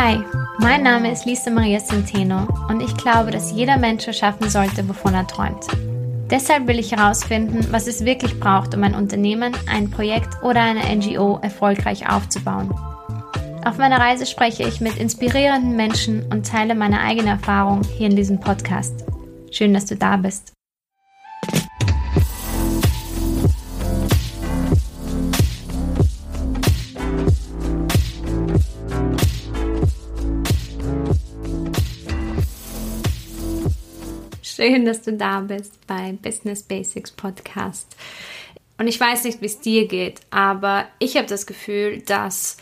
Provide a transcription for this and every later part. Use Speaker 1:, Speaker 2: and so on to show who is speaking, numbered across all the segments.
Speaker 1: Hi, mein Name ist Lisa Maria Centeno und ich glaube, dass jeder Mensch erschaffen sollte, wovon er träumt. Deshalb will ich herausfinden, was es wirklich braucht, um ein Unternehmen, ein Projekt oder eine NGO erfolgreich aufzubauen. Auf meiner Reise spreche ich mit inspirierenden Menschen und teile meine eigene Erfahrung hier in diesem Podcast. Schön, dass du da bist. Schön, dass du da bist bei Business Basics Podcast. Und ich weiß nicht, wie es dir geht, aber ich habe das Gefühl, dass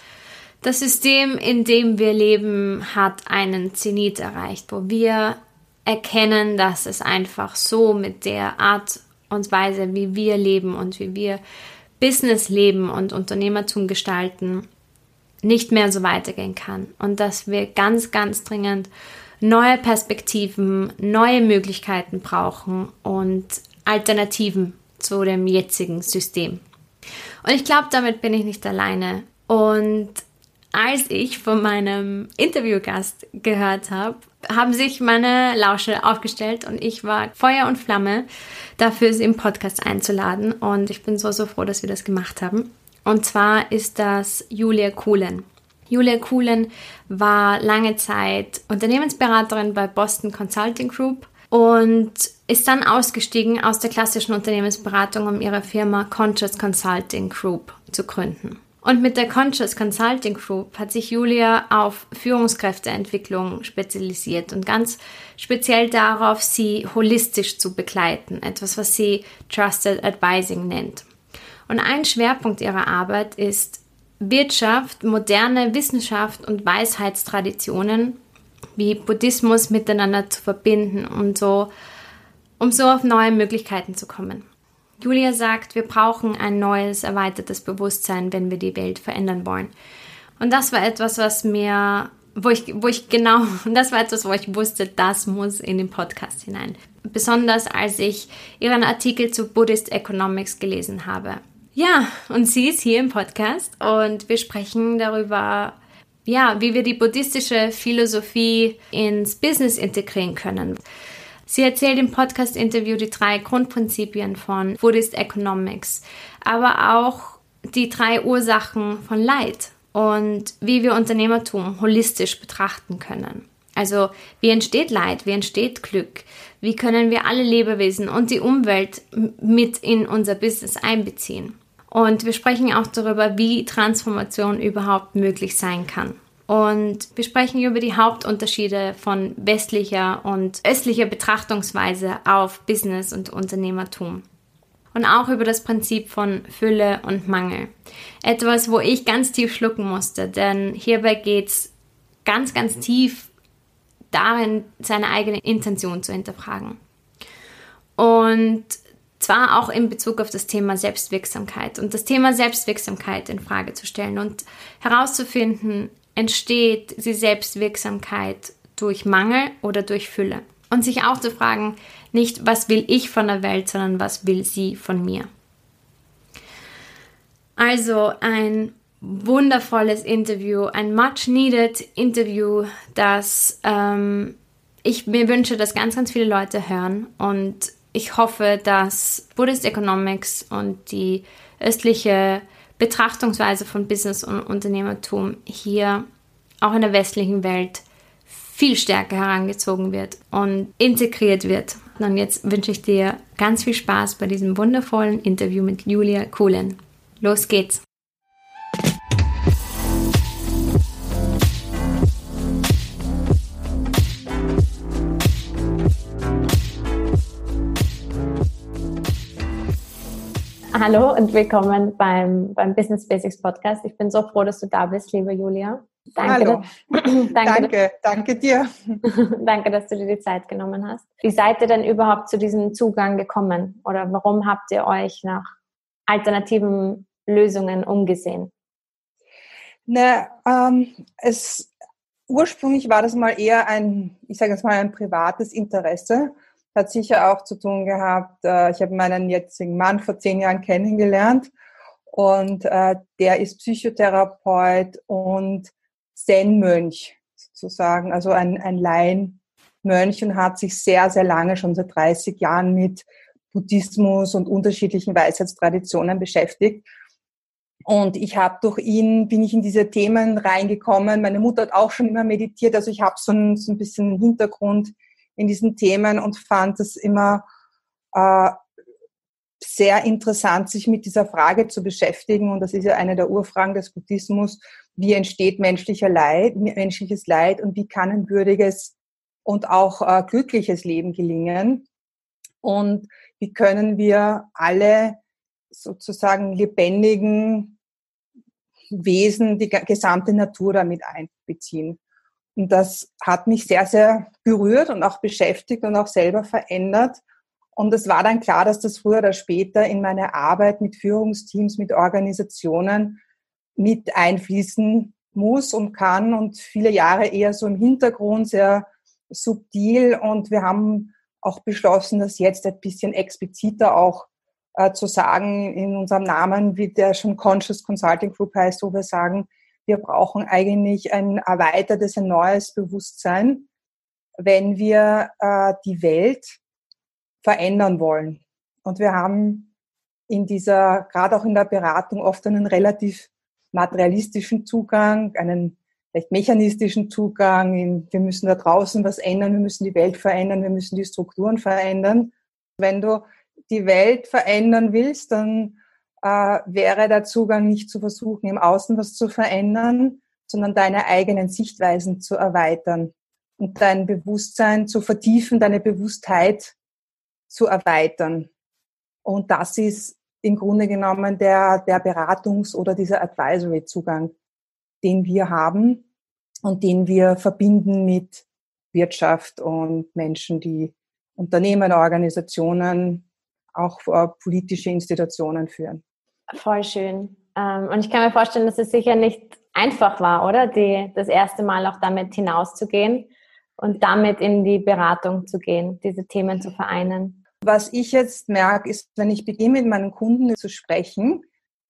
Speaker 1: das System, in dem wir leben, hat einen Zenit erreicht, wo wir erkennen, dass es einfach so mit der Art und Weise, wie wir leben und wie wir Business leben und Unternehmertum gestalten, nicht mehr so weitergehen kann. Und dass wir ganz, ganz dringend neue Perspektiven, neue Möglichkeiten brauchen und Alternativen zu dem jetzigen System. Und ich glaube, damit bin ich nicht alleine. Und als ich von meinem Interviewgast gehört habe, haben sich meine Lausche aufgestellt und ich war Feuer und Flamme dafür, sie im Podcast einzuladen. Und ich bin so, so froh, dass wir das gemacht haben. Und zwar ist das Julia Kuhlen. Julia Kuhlen war lange Zeit Unternehmensberaterin bei Boston Consulting Group und ist dann ausgestiegen aus der klassischen Unternehmensberatung, um ihre Firma Conscious Consulting Group zu gründen. Und mit der Conscious Consulting Group hat sich Julia auf Führungskräfteentwicklung spezialisiert und ganz speziell darauf, sie holistisch zu begleiten, etwas, was sie Trusted Advising nennt. Und ein Schwerpunkt ihrer Arbeit ist Wirtschaft, moderne Wissenschaft und Weisheitstraditionen wie Buddhismus miteinander zu verbinden und so, um so auf neue Möglichkeiten zu kommen. Julia sagt, wir brauchen ein neues, erweitertes Bewusstsein, wenn wir die Welt verändern wollen. Und das war etwas, was mir, wo ich, wo ich genau, das war etwas, wo ich wusste, das muss in den Podcast hinein. Besonders als ich ihren Artikel zu Buddhist Economics gelesen habe. Ja, und sie ist hier im Podcast und wir sprechen darüber, ja, wie wir die buddhistische Philosophie ins Business integrieren können. Sie erzählt im Podcast-Interview die drei Grundprinzipien von Buddhist Economics, aber auch die drei Ursachen von Leid und wie wir Unternehmertum holistisch betrachten können. Also wie entsteht Leid, wie entsteht Glück, wie können wir alle Lebewesen und die Umwelt mit in unser Business einbeziehen. Und wir sprechen auch darüber, wie Transformation überhaupt möglich sein kann. Und wir sprechen über die Hauptunterschiede von westlicher und östlicher Betrachtungsweise auf Business und Unternehmertum. Und auch über das Prinzip von Fülle und Mangel. Etwas, wo ich ganz tief schlucken musste, denn hierbei geht es ganz, ganz tief darin, seine eigene Intention zu hinterfragen. Und zwar auch in Bezug auf das Thema Selbstwirksamkeit und das Thema Selbstwirksamkeit in Frage zu stellen und herauszufinden, entsteht die Selbstwirksamkeit durch Mangel oder durch Fülle? Und sich auch zu fragen, nicht was will ich von der Welt, sondern was will sie von mir? Also ein wundervolles Interview, ein much needed Interview, das ähm, ich mir wünsche, dass ganz, ganz viele Leute hören. Und ich hoffe, dass Buddhist Economics und die östliche Betrachtungsweise von Business und Unternehmertum hier auch in der westlichen Welt viel stärker herangezogen wird und integriert wird. Und jetzt wünsche ich dir ganz viel Spaß bei diesem wundervollen Interview mit Julia Kuhlen. Los geht's! Hallo und willkommen beim, beim Business Basics Podcast. Ich bin so froh, dass du da bist, liebe Julia.
Speaker 2: Danke, Hallo. danke, danke, danke dir.
Speaker 1: danke, dass du dir die Zeit genommen hast. Wie seid ihr denn überhaupt zu diesem Zugang gekommen? Oder warum habt ihr euch nach alternativen Lösungen umgesehen?
Speaker 2: Na, ähm, es, ursprünglich war das mal eher ein, ich sage jetzt mal, ein privates Interesse hat sicher auch zu tun gehabt, äh, ich habe meinen jetzigen Mann vor zehn Jahren kennengelernt und äh, der ist Psychotherapeut und Zen-Mönch. sozusagen, also ein, ein Laienmönch und hat sich sehr, sehr lange, schon seit 30 Jahren mit Buddhismus und unterschiedlichen Weisheitstraditionen beschäftigt. Und ich habe durch ihn, bin ich in diese Themen reingekommen. Meine Mutter hat auch schon immer meditiert, also ich habe so so ein bisschen Hintergrund in diesen Themen und fand es immer äh, sehr interessant, sich mit dieser Frage zu beschäftigen. Und das ist ja eine der Urfragen des Buddhismus. Wie entsteht menschlicher Leid, menschliches Leid und wie kann ein würdiges und auch äh, glückliches Leben gelingen? Und wie können wir alle sozusagen lebendigen Wesen, die gesamte Natur damit einbeziehen? Und das hat mich sehr, sehr berührt und auch beschäftigt und auch selber verändert. Und es war dann klar, dass das früher oder später in meine Arbeit mit Führungsteams, mit Organisationen mit einfließen muss und kann und viele Jahre eher so im Hintergrund, sehr subtil. Und wir haben auch beschlossen, das jetzt ein bisschen expliziter auch äh, zu sagen in unserem Namen, wie der schon Conscious Consulting Group heißt, wo wir sagen, wir brauchen eigentlich ein erweitertes, ein neues Bewusstsein, wenn wir äh, die Welt verändern wollen. Und wir haben in dieser, gerade auch in der Beratung, oft einen relativ materialistischen Zugang, einen vielleicht mechanistischen Zugang. Wir müssen da draußen was ändern, wir müssen die Welt verändern, wir müssen die Strukturen verändern. Wenn du die Welt verändern willst, dann äh, wäre der Zugang nicht zu versuchen, im Außen was zu verändern, sondern deine eigenen Sichtweisen zu erweitern und dein Bewusstsein zu vertiefen, deine Bewusstheit zu erweitern. Und das ist im Grunde genommen der, der Beratungs- oder dieser Advisory-Zugang, den wir haben und den wir verbinden mit Wirtschaft und Menschen, die Unternehmen, Organisationen, auch äh, politische Institutionen führen.
Speaker 1: Voll schön. Ähm, und ich kann mir vorstellen, dass es sicher nicht einfach war, oder? Die, das erste Mal auch damit hinauszugehen und damit in die Beratung zu gehen, diese Themen zu vereinen.
Speaker 2: Was ich jetzt merke, ist, wenn ich beginne mit meinen Kunden zu sprechen,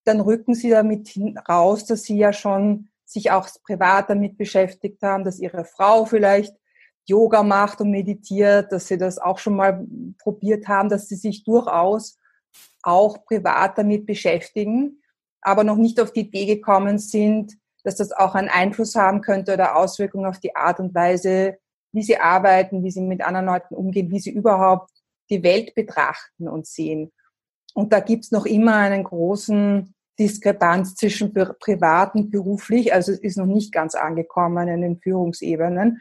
Speaker 2: dann rücken sie damit raus, dass sie ja schon sich auch privat damit beschäftigt haben, dass ihre Frau vielleicht Yoga macht und meditiert, dass sie das auch schon mal probiert haben, dass sie sich durchaus auch privat damit beschäftigen, aber noch nicht auf die Idee gekommen sind, dass das auch einen Einfluss haben könnte oder Auswirkungen auf die Art und Weise, wie sie arbeiten, wie sie mit anderen Leuten umgehen, wie sie überhaupt die Welt betrachten und sehen. Und da gibt's noch immer einen großen Diskrepanz zwischen privat und beruflich. Also es ist noch nicht ganz angekommen in den Führungsebenen.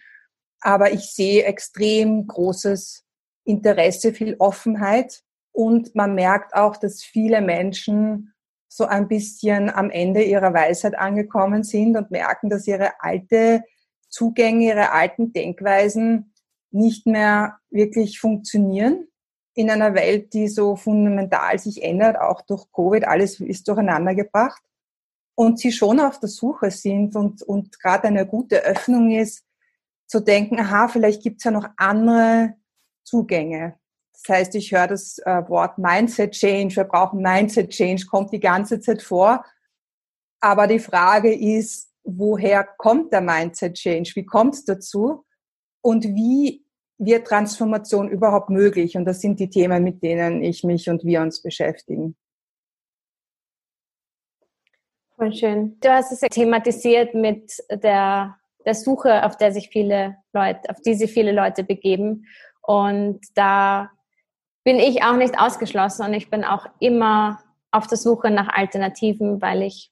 Speaker 2: Aber ich sehe extrem großes Interesse, viel Offenheit und man merkt auch, dass viele Menschen so ein bisschen am Ende ihrer Weisheit angekommen sind und merken, dass ihre alte Zugänge, ihre alten Denkweisen nicht mehr wirklich funktionieren in einer Welt, die so fundamental sich ändert, auch durch Covid, alles ist durcheinander gebracht. Und sie schon auf der Suche sind und, und gerade eine gute Öffnung ist, zu denken, aha, vielleicht gibt's ja noch andere Zugänge. Das heißt, ich höre das äh, Wort Mindset Change, wir brauchen Mindset Change, kommt die ganze Zeit vor. Aber die Frage ist, woher kommt der Mindset Change? Wie kommt es dazu? Und wie wird Transformation überhaupt möglich? Und das sind die Themen, mit denen ich mich und wir uns beschäftigen.
Speaker 1: Voll schön. Du hast es thematisiert mit der, der Suche, auf der sich viele Leute, auf die sich viele Leute begeben. Und da bin ich auch nicht ausgeschlossen und ich bin auch immer auf der Suche nach Alternativen, weil ich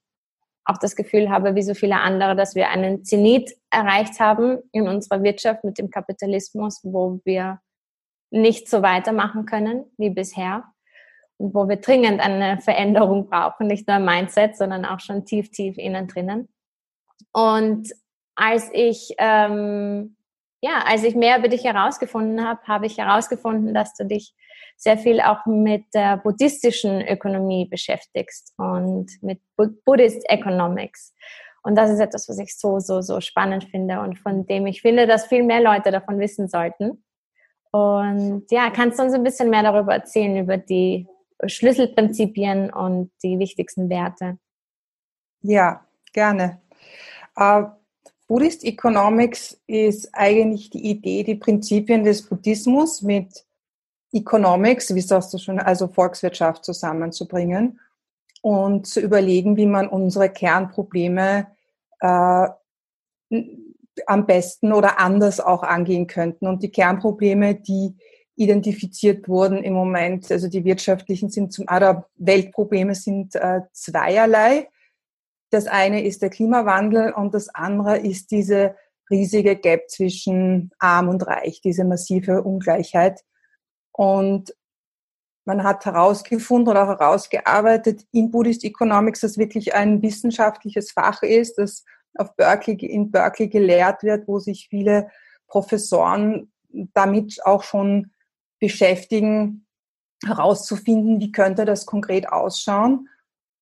Speaker 1: auch das Gefühl habe, wie so viele andere, dass wir einen Zenit erreicht haben in unserer Wirtschaft mit dem Kapitalismus, wo wir nicht so weitermachen können wie bisher und wo wir dringend eine Veränderung brauchen, nicht nur im Mindset, sondern auch schon tief, tief innen drinnen. Und als ich ähm, ja, als ich mehr über dich herausgefunden habe, habe ich herausgefunden, dass du dich sehr viel auch mit der buddhistischen Ökonomie beschäftigst und mit Buddhist Economics. Und das ist etwas, was ich so, so, so spannend finde und von dem ich finde, dass viel mehr Leute davon wissen sollten. Und ja, kannst du uns ein bisschen mehr darüber erzählen, über die Schlüsselprinzipien und die wichtigsten Werte?
Speaker 2: Ja, gerne. Äh, Buddhist Economics ist eigentlich die Idee, die Prinzipien des Buddhismus mit Economics, wie sagst du schon, also Volkswirtschaft zusammenzubringen und zu überlegen, wie man unsere Kernprobleme äh, am besten oder anders auch angehen könnten. Und die Kernprobleme, die identifiziert wurden im Moment, also die wirtschaftlichen sind zum, oder Weltprobleme sind äh, zweierlei. Das eine ist der Klimawandel und das andere ist diese riesige Gap zwischen arm und reich, diese massive Ungleichheit. Und man hat herausgefunden oder herausgearbeitet in Buddhist Economics, dass wirklich ein wissenschaftliches Fach ist, das auf Berkeley, in Berkeley gelehrt wird, wo sich viele Professoren damit auch schon beschäftigen, herauszufinden, wie könnte das konkret ausschauen.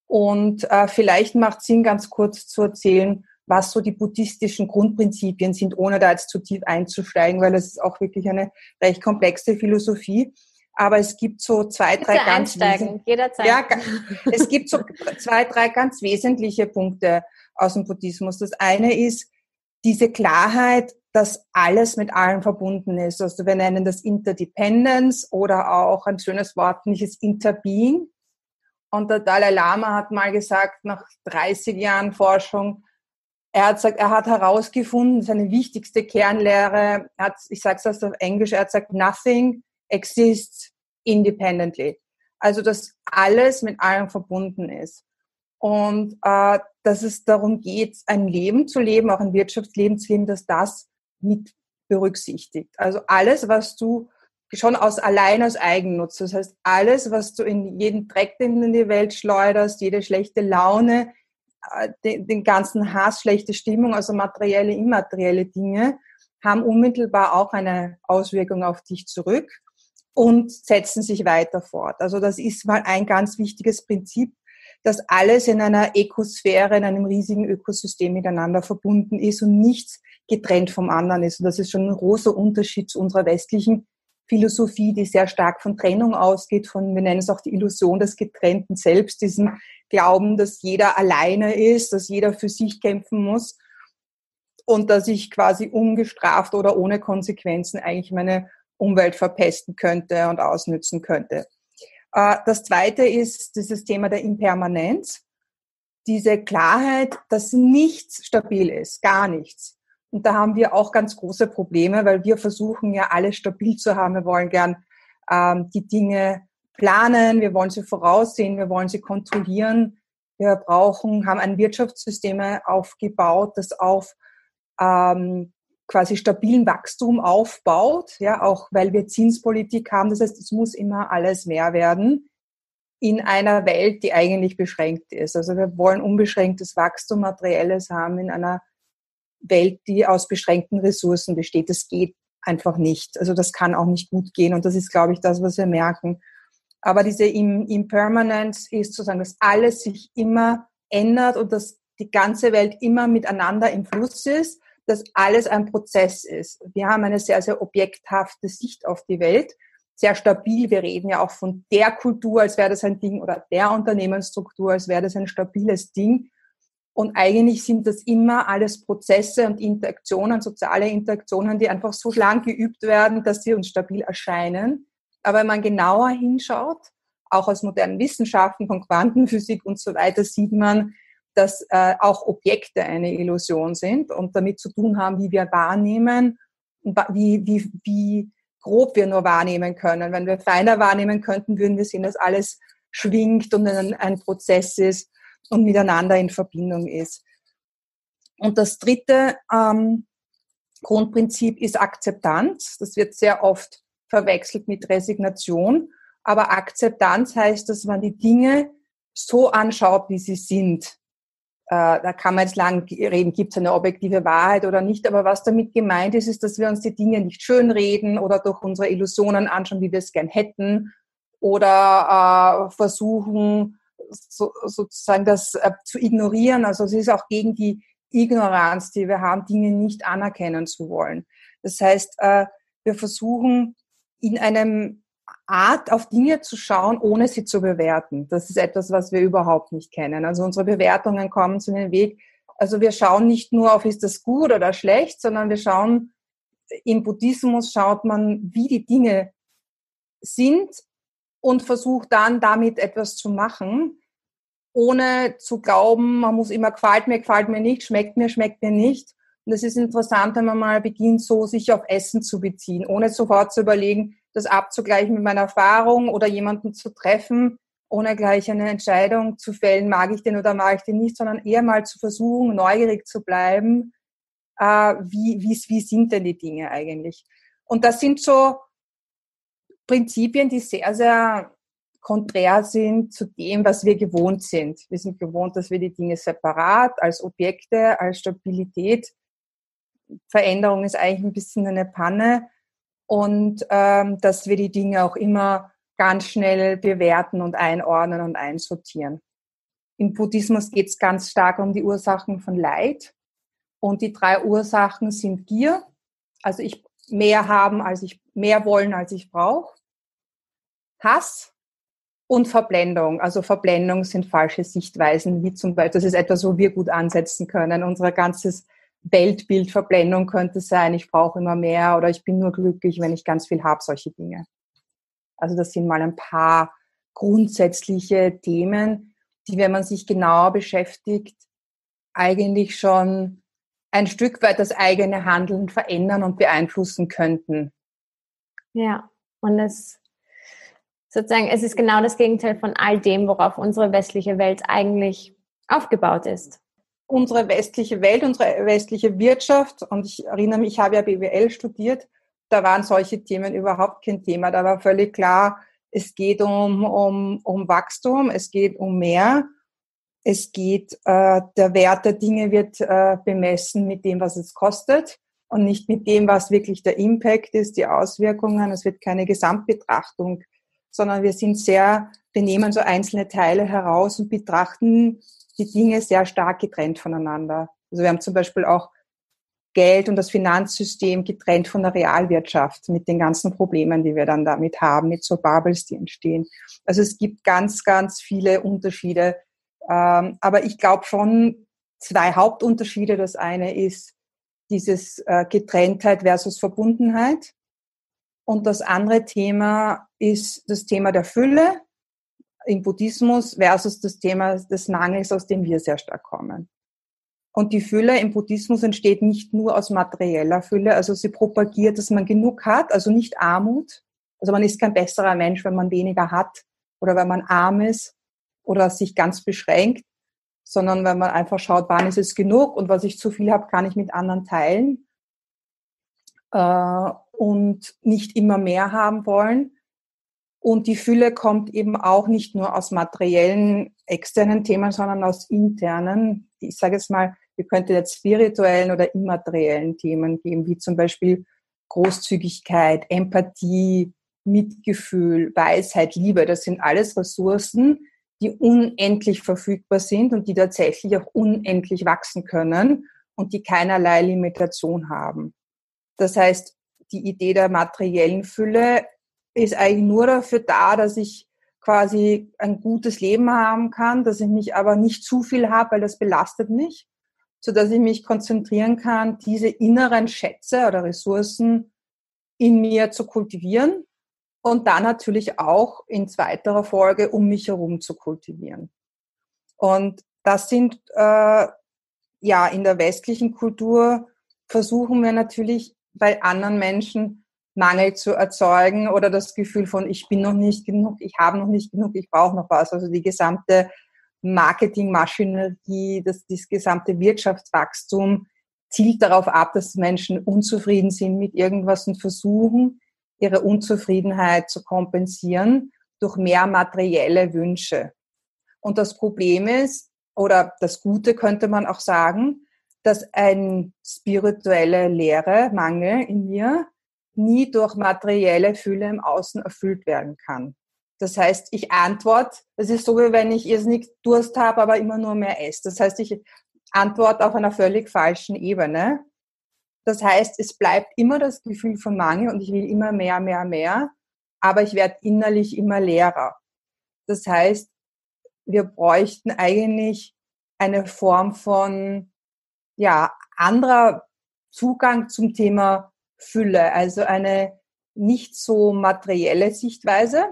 Speaker 2: Und äh, vielleicht macht es Sinn, ganz kurz zu erzählen, was so die buddhistischen Grundprinzipien sind, ohne da jetzt zu tief einzusteigen, weil es ist auch wirklich eine recht komplexe Philosophie. Aber es gibt so zwei, drei
Speaker 1: Bitte ganz jederzeit.
Speaker 2: Ja, es gibt so zwei, drei ganz wesentliche Punkte aus dem Buddhismus. Das eine ist diese Klarheit, dass alles mit allem verbunden ist. Also wir nennen das Interdependence oder auch ein schönes Wort, nicht ist Interbeing. Und der Dalai Lama hat mal gesagt, nach 30 Jahren Forschung, er hat gesagt, er hat herausgefunden, seine wichtigste Kernlehre, hat, ich sage es auf Englisch, er hat gesagt, nothing exists independently. Also, dass alles mit allem verbunden ist. Und äh, dass es darum geht, ein Leben zu leben, auch ein Wirtschaftsleben zu leben, dass das mit berücksichtigt. Also alles, was du schon aus allein aus Eigennutz. Das heißt, alles, was du in jeden Dreck in die Welt schleuderst, jede schlechte Laune, den, den ganzen Hass, schlechte Stimmung, also materielle, immaterielle Dinge, haben unmittelbar auch eine Auswirkung auf dich zurück und setzen sich weiter fort. Also das ist mal ein ganz wichtiges Prinzip, dass alles in einer Ökosphäre, in einem riesigen Ökosystem miteinander verbunden ist und nichts getrennt vom anderen ist. Und das ist schon ein großer Unterschied zu unserer westlichen Philosophie, die sehr stark von Trennung ausgeht, von, wir nennen es auch die Illusion des getrennten Selbst, diesem Glauben, dass jeder alleine ist, dass jeder für sich kämpfen muss und dass ich quasi ungestraft oder ohne Konsequenzen eigentlich meine Umwelt verpesten könnte und ausnützen könnte. Äh, das zweite ist dieses Thema der Impermanenz. Diese Klarheit, dass nichts stabil ist, gar nichts. Und da haben wir auch ganz große Probleme, weil wir versuchen ja alles stabil zu haben. Wir wollen gern ähm, die Dinge planen, wir wollen sie voraussehen, wir wollen sie kontrollieren. Wir brauchen, haben ein Wirtschaftssystem aufgebaut, das auf ähm, quasi stabilen Wachstum aufbaut, ja, auch weil wir Zinspolitik haben. Das heißt, es muss immer alles mehr werden in einer Welt, die eigentlich beschränkt ist. Also wir wollen unbeschränktes Wachstum, materielles haben in einer Welt, die aus beschränkten Ressourcen besteht. Das geht einfach nicht. Also das kann auch nicht gut gehen. Und das ist, glaube ich, das, was wir merken. Aber diese Impermanence ist sozusagen, dass alles sich immer ändert und dass die ganze Welt immer miteinander im Fluss ist, dass alles ein Prozess ist. Wir haben eine sehr, sehr objekthafte Sicht auf die Welt, sehr stabil. Wir reden ja auch von der Kultur, als wäre das ein Ding, oder der Unternehmensstruktur, als wäre das ein stabiles Ding. Und eigentlich sind das immer alles Prozesse und Interaktionen, soziale Interaktionen, die einfach so lang geübt werden, dass sie uns stabil erscheinen. Aber wenn man genauer hinschaut, auch aus modernen Wissenschaften, von Quantenphysik und so weiter, sieht man, dass äh, auch Objekte eine Illusion sind und damit zu tun haben, wie wir wahrnehmen wie, wie, wie grob wir nur wahrnehmen können. Wenn wir feiner wahrnehmen könnten, würden wir sehen, dass alles schwingt und ein, ein Prozess ist und miteinander in Verbindung ist. Und das dritte ähm, Grundprinzip ist Akzeptanz. Das wird sehr oft verwechselt mit Resignation. Aber Akzeptanz heißt, dass man die Dinge so anschaut, wie sie sind. Äh, da kann man jetzt lang reden, gibt es eine objektive Wahrheit oder nicht. Aber was damit gemeint ist, ist, dass wir uns die Dinge nicht schönreden oder durch unsere Illusionen anschauen, wie wir es gern hätten oder äh, versuchen, so, sozusagen das äh, zu ignorieren. Also es ist auch gegen die Ignoranz, die wir haben, Dinge nicht anerkennen zu wollen. Das heißt, äh, wir versuchen in einem Art auf Dinge zu schauen, ohne sie zu bewerten. Das ist etwas, was wir überhaupt nicht kennen. Also unsere Bewertungen kommen zu dem Weg, Also wir schauen nicht nur auf, ist das gut oder schlecht, sondern wir schauen, im Buddhismus schaut man, wie die Dinge sind und versucht dann damit etwas zu machen, ohne zu glauben, man muss immer gefällt mir, gefällt mir nicht, schmeckt mir, schmeckt mir nicht. Und es ist interessant, wenn man mal beginnt, so sich auf Essen zu beziehen, ohne sofort zu überlegen, das abzugleichen mit meiner Erfahrung oder jemanden zu treffen, ohne gleich eine Entscheidung zu fällen, mag ich den oder mag ich den nicht, sondern eher mal zu versuchen, neugierig zu bleiben, äh, wie, wie, wie sind denn die Dinge eigentlich. Und das sind so Prinzipien, die sehr, sehr konträr sind zu dem, was wir gewohnt sind. Wir sind gewohnt, dass wir die Dinge separat als Objekte, als Stabilität. Veränderung ist eigentlich ein bisschen eine Panne und ähm, dass wir die Dinge auch immer ganz schnell bewerten und einordnen und einsortieren. Im Buddhismus geht es ganz stark um die Ursachen von Leid. Und die drei Ursachen sind Gier, also ich mehr haben, als ich mehr wollen, als ich brauche. Hass und Verblendung. Also Verblendung sind falsche Sichtweisen, wie zum Beispiel, das ist etwas, wo wir gut ansetzen können. Unser ganzes Weltbild Verblendung könnte sein, ich brauche immer mehr oder ich bin nur glücklich, wenn ich ganz viel habe, solche Dinge. Also das sind mal ein paar grundsätzliche Themen, die, wenn man sich genauer beschäftigt, eigentlich schon ein Stück weit das eigene Handeln verändern und beeinflussen könnten.
Speaker 1: Ja, und es sozusagen, es ist genau das Gegenteil von all dem, worauf unsere westliche Welt eigentlich aufgebaut ist.
Speaker 2: Unsere westliche Welt, unsere westliche Wirtschaft, und ich erinnere mich, ich habe ja BWL studiert, da waren solche Themen überhaupt kein Thema. Da war völlig klar, es geht um, um, um Wachstum, es geht um mehr, es geht, äh, der Wert der Dinge wird äh, bemessen mit dem, was es kostet und nicht mit dem, was wirklich der Impact ist, die Auswirkungen. Es wird keine Gesamtbetrachtung sondern wir sind sehr, wir nehmen so einzelne Teile heraus und betrachten die Dinge sehr stark getrennt voneinander. Also wir haben zum Beispiel auch Geld und das Finanzsystem getrennt von der Realwirtschaft mit den ganzen Problemen, die wir dann damit haben, mit so Bubbles, die entstehen. Also es gibt ganz, ganz viele Unterschiede. Ähm, aber ich glaube schon zwei Hauptunterschiede. Das eine ist dieses äh, Getrenntheit versus Verbundenheit. Und das andere Thema ist das Thema der Fülle im Buddhismus versus das Thema des Mangels, aus dem wir sehr stark kommen. Und die Fülle im Buddhismus entsteht nicht nur aus materieller Fülle, also sie propagiert, dass man genug hat, also nicht Armut. Also man ist kein besserer Mensch, wenn man weniger hat oder wenn man arm ist oder sich ganz beschränkt, sondern wenn man einfach schaut, wann ist es genug und was ich zu viel habe, kann ich mit anderen teilen. Und nicht immer mehr haben wollen. Und die Fülle kommt eben auch nicht nur aus materiellen, externen Themen, sondern aus internen. Ich sage jetzt mal, wir könnten jetzt spirituellen oder immateriellen Themen geben, wie zum Beispiel Großzügigkeit, Empathie, Mitgefühl, Weisheit, Liebe. Das sind alles Ressourcen, die unendlich verfügbar sind und die tatsächlich auch unendlich wachsen können und die keinerlei Limitation haben. Das heißt, die Idee der materiellen Fülle ist eigentlich nur dafür da, dass ich quasi ein gutes Leben haben kann, dass ich mich aber nicht zu viel habe, weil das belastet mich, so dass ich mich konzentrieren kann, diese inneren Schätze oder Ressourcen in mir zu kultivieren und dann natürlich auch in zweiterer Folge um mich herum zu kultivieren. Und das sind äh, ja in der westlichen Kultur versuchen wir natürlich bei anderen Menschen Mangel zu erzeugen oder das Gefühl von, ich bin noch nicht genug, ich habe noch nicht genug, ich brauche noch was. Also die gesamte Marketingmaschinerie, das, das gesamte Wirtschaftswachstum zielt darauf ab, dass Menschen unzufrieden sind mit irgendwas und versuchen, ihre Unzufriedenheit zu kompensieren durch mehr materielle Wünsche. Und das Problem ist, oder das Gute könnte man auch sagen, dass ein spirituelle Leere, Mangel in mir nie durch materielle Fülle im Außen erfüllt werden kann. Das heißt, ich antworte, das ist so, wie wenn ich irrsinnig Durst habe, aber immer nur mehr esse. Das heißt, ich antworte auf einer völlig falschen Ebene. Das heißt, es bleibt immer das Gefühl von Mangel und ich will immer mehr, mehr, mehr, aber ich werde innerlich immer leerer. Das heißt, wir bräuchten eigentlich eine Form von ja, anderer Zugang zum Thema Fülle, also eine nicht so materielle Sichtweise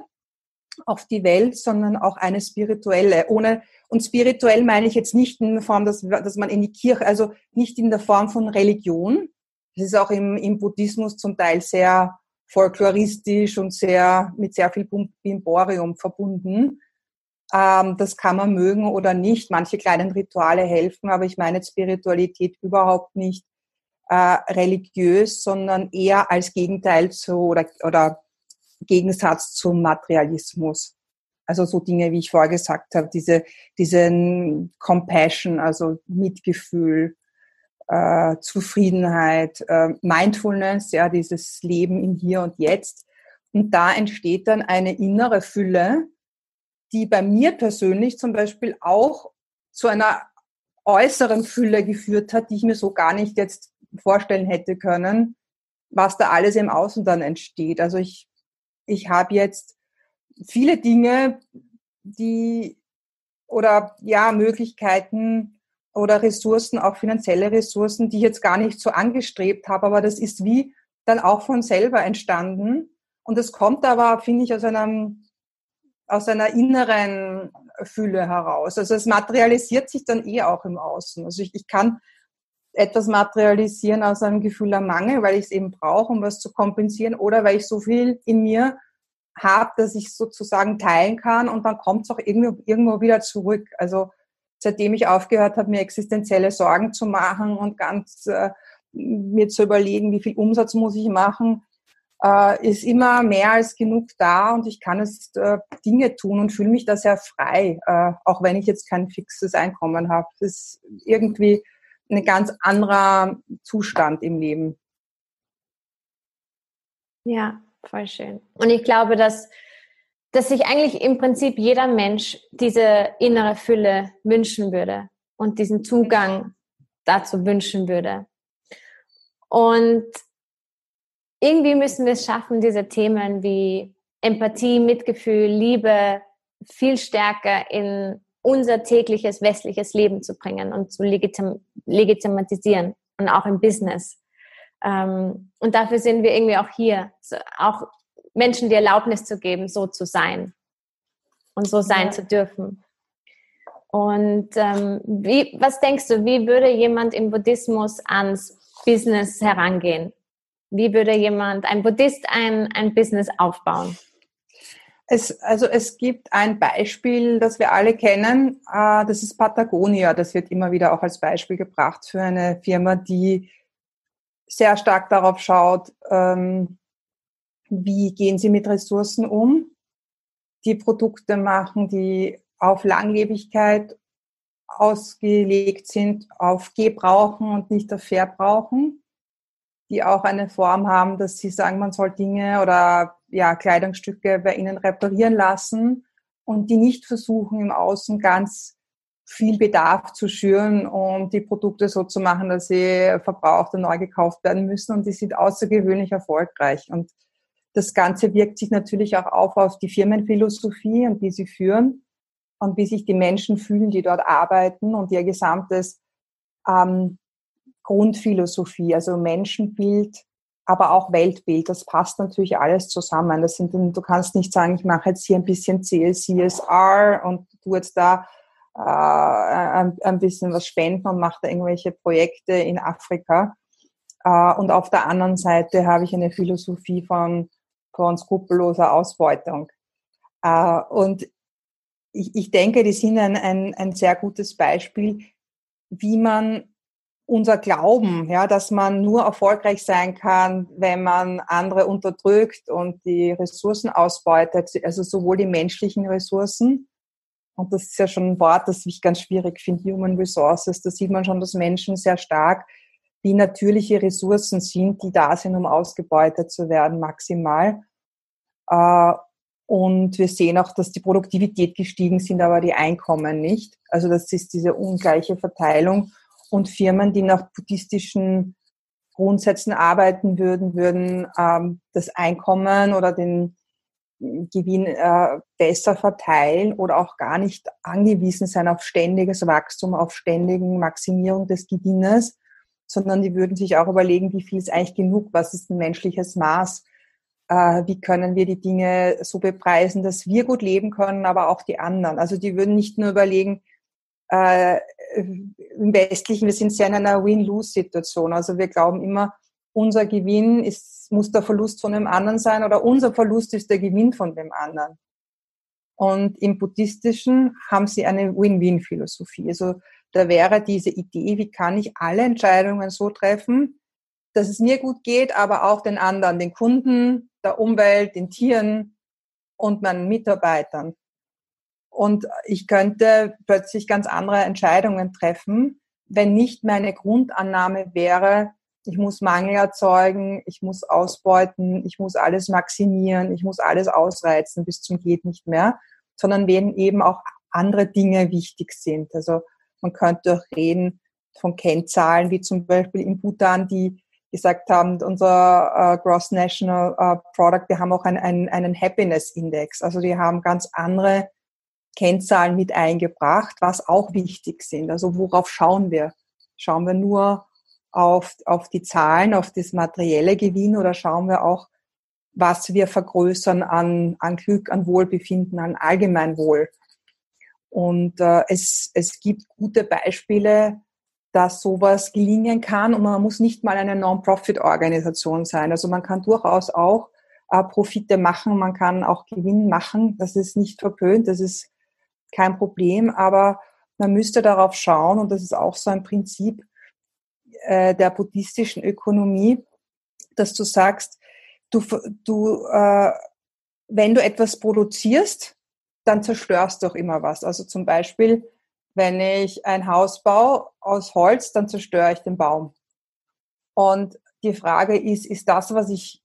Speaker 2: auf die Welt, sondern auch eine spirituelle. Ohne, und spirituell meine ich jetzt nicht in der Form, dass, dass man in die Kirche, also nicht in der Form von Religion. Das ist auch im, im Buddhismus zum Teil sehr folkloristisch und sehr, mit sehr viel Bimborium verbunden. Ähm, das kann man mögen oder nicht. Manche kleinen Rituale helfen, aber ich meine Spiritualität überhaupt nicht äh, religiös, sondern eher als Gegenteil zu oder, oder Gegensatz zum Materialismus. Also so Dinge, wie ich vorher gesagt habe, diese, diesen Compassion, also Mitgefühl, äh, Zufriedenheit, äh, Mindfulness, ja, dieses Leben im Hier und Jetzt. Und da entsteht dann eine innere Fülle, die bei mir persönlich zum Beispiel auch zu einer äußeren Fülle geführt hat, die ich mir so gar nicht jetzt vorstellen hätte können, was da alles im Außen dann entsteht. Also ich, ich habe jetzt viele Dinge, die oder ja, Möglichkeiten oder Ressourcen, auch finanzielle Ressourcen, die ich jetzt gar nicht so angestrebt habe, aber das ist wie dann auch von selber entstanden. Und es kommt aber, finde ich, aus einem, aus einer inneren Fülle heraus. Also es materialisiert sich dann eh auch im Außen. Also ich, ich kann etwas materialisieren aus einem Gefühl am Mangel, weil ich es eben brauche, um was zu kompensieren, oder weil ich so viel in mir habe, dass ich sozusagen teilen kann und dann kommt es auch irgendwo, irgendwo wieder zurück. Also seitdem ich aufgehört habe, mir existenzielle Sorgen zu machen und ganz äh, mir zu überlegen, wie viel Umsatz muss ich machen, äh, ist immer mehr als genug da und ich kann jetzt äh, Dinge tun und fühle mich da sehr frei, äh, auch wenn ich jetzt kein fixes Einkommen habe. Das ist irgendwie ein ganz anderer Zustand im Leben.
Speaker 1: Ja, voll schön. Und ich glaube, dass, dass sich eigentlich im Prinzip jeder Mensch diese innere Fülle wünschen würde und diesen Zugang dazu wünschen würde. Und irgendwie müssen wir es schaffen, diese Themen wie Empathie, Mitgefühl, Liebe viel stärker in unser tägliches westliches Leben zu bringen und zu legitim legitimatisieren und auch im Business. Ähm, und dafür sind wir irgendwie auch hier, so, auch Menschen die Erlaubnis zu geben, so zu sein und so sein ja. zu dürfen. Und ähm, wie, was denkst du, wie würde jemand im Buddhismus ans Business herangehen? Wie würde jemand, ein Buddhist, ein, ein Business aufbauen?
Speaker 2: Es, also es gibt ein Beispiel, das wir alle kennen, äh, das ist Patagonia. Das wird immer wieder auch als Beispiel gebracht für eine Firma, die sehr stark darauf schaut, ähm, wie gehen sie mit Ressourcen um, die Produkte machen, die auf Langlebigkeit ausgelegt sind, auf Gebrauchen und nicht auf Verbrauchen, die auch eine Form haben, dass sie sagen, man soll Dinge oder ja, Kleidungsstücke bei ihnen reparieren lassen und die nicht versuchen, im Außen ganz viel Bedarf zu schüren, um die Produkte so zu machen, dass sie verbraucht und neu gekauft werden müssen. Und die sind außergewöhnlich erfolgreich. Und das Ganze wirkt sich natürlich auch auf auf die Firmenphilosophie und wie sie führen und wie sich die Menschen fühlen, die dort arbeiten und ihr gesamtes ähm, Grundphilosophie, also Menschenbild, aber auch Weltbild. Das passt natürlich alles zusammen. Das sind, du kannst nicht sagen, ich mache jetzt hier ein bisschen CSR und tu jetzt da äh, ein, ein, bisschen was spenden und mache da irgendwelche Projekte in Afrika. Äh, und auf der anderen Seite habe ich eine Philosophie von, von skrupelloser Ausbeutung. Äh, und ich, ich denke, die sind ein, ein, ein sehr gutes Beispiel, wie man unser Glauben, ja, dass man nur erfolgreich sein kann, wenn man andere unterdrückt und die Ressourcen ausbeutet, also sowohl die menschlichen Ressourcen, und das ist ja schon ein Wort, das ich ganz schwierig finde, Human Resources, da sieht man schon, dass Menschen sehr stark wie natürliche Ressourcen sind, die da sind, um ausgebeutet zu werden, maximal. Äh, und wir sehen auch, dass die Produktivität gestiegen sind, aber die Einkommen nicht. Also das ist diese ungleiche Verteilung und Firmen, die nach buddhistischen Grundsätzen arbeiten würden, würden ähm, das Einkommen oder den, Gewinn äh, besser verteilen oder auch gar nicht angewiesen sein auf ständiges Wachstum, auf ständigen Maximierung des Gewinnes, sondern die würden sich auch überlegen, wie viel ist eigentlich genug, was ist ein menschliches Maß, äh, wie können wir die Dinge so bepreisen, dass wir gut leben können, aber auch die anderen. Also die würden nicht nur überlegen, äh, im Westlichen, wir sind sehr in einer Win-Lose-Situation. Also wir glauben immer, unser Gewinn ist, muss der Verlust von dem anderen sein oder unser Verlust ist der Gewinn von dem anderen. Und im Buddhistischen haben sie eine Win-Win-Philosophie. Also da wäre diese Idee, wie kann ich alle Entscheidungen so treffen, dass es mir gut geht, aber auch den anderen, den Kunden, der Umwelt, den Tieren und meinen Mitarbeitern. Und ich könnte plötzlich ganz andere Entscheidungen treffen, wenn nicht meine Grundannahme wäre, ich muss Mangel erzeugen, ich muss ausbeuten, ich muss alles maximieren, ich muss alles ausreizen bis zum geht nicht mehr, sondern wenn eben auch andere Dinge wichtig sind. Also man könnte auch reden von Kennzahlen, wie zum Beispiel in Bhutan, die gesagt haben, unser äh, Gross National äh, Product, wir haben auch ein, ein, einen Happiness Index. Also die haben ganz andere Kennzahlen mit eingebracht, was auch wichtig sind. Also worauf schauen wir? Schauen wir nur auf, auf die Zahlen, auf das materielle Gewinn oder schauen wir auch, was wir vergrößern an, an Glück, an Wohlbefinden, an Allgemeinwohl? Und äh, es, es gibt gute Beispiele, dass sowas gelingen kann und man muss nicht mal eine Non-Profit-Organisation sein. Also man kann durchaus auch äh, Profite machen, man kann auch Gewinn machen. Das ist nicht verpönt, das ist kein Problem, aber man müsste darauf schauen, und das ist auch so ein Prinzip äh, der buddhistischen Ökonomie, dass du sagst, du, du äh, wenn du etwas produzierst, dann zerstörst du auch immer was. Also zum Beispiel, wenn ich ein Haus baue aus Holz, dann zerstöre ich den Baum. Und die Frage ist, ist das, was ich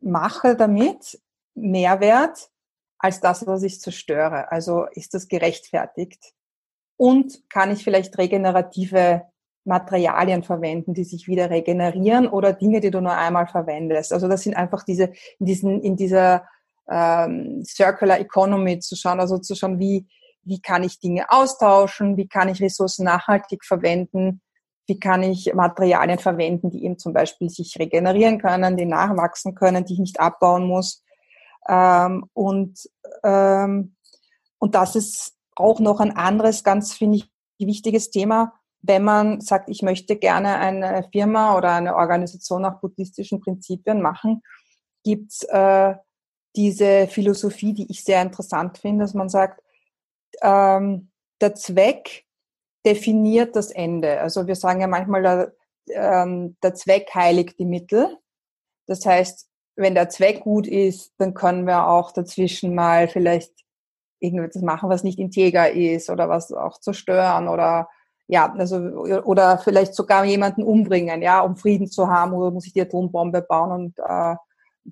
Speaker 2: mache damit, Mehrwert als das, was ich zerstöre? Also ist das gerechtfertigt? Und kann ich vielleicht regenerative Materialien verwenden, die sich wieder regenerieren oder Dinge, die du nur einmal verwendest? Also das sind einfach diese, in, diesen, in dieser ähm, Circular Economy zu schauen, also zu schauen, wie, wie kann ich Dinge austauschen, wie kann ich Ressourcen nachhaltig verwenden, wie kann ich Materialien verwenden, die eben zum Beispiel sich regenerieren können, die nachwachsen können, die ich nicht abbauen muss. Ähm, und, ähm, und das ist auch noch ein anderes, ganz, finde ich, wichtiges Thema, wenn man sagt, ich möchte gerne eine Firma oder eine Organisation nach buddhistischen Prinzipien machen, gibt's äh, diese Philosophie, die ich sehr interessant finde, dass man sagt, ähm, der Zweck definiert das Ende. Also wir sagen ja manchmal, der, ähm, der Zweck heiligt die Mittel. Das heißt, wenn der Zweck gut ist, dann können wir auch dazwischen mal vielleicht irgendetwas machen, was nicht integer ist oder was auch zerstören oder ja, also oder vielleicht sogar jemanden umbringen, ja, um Frieden zu haben oder muss ich die Atombombe bauen und äh,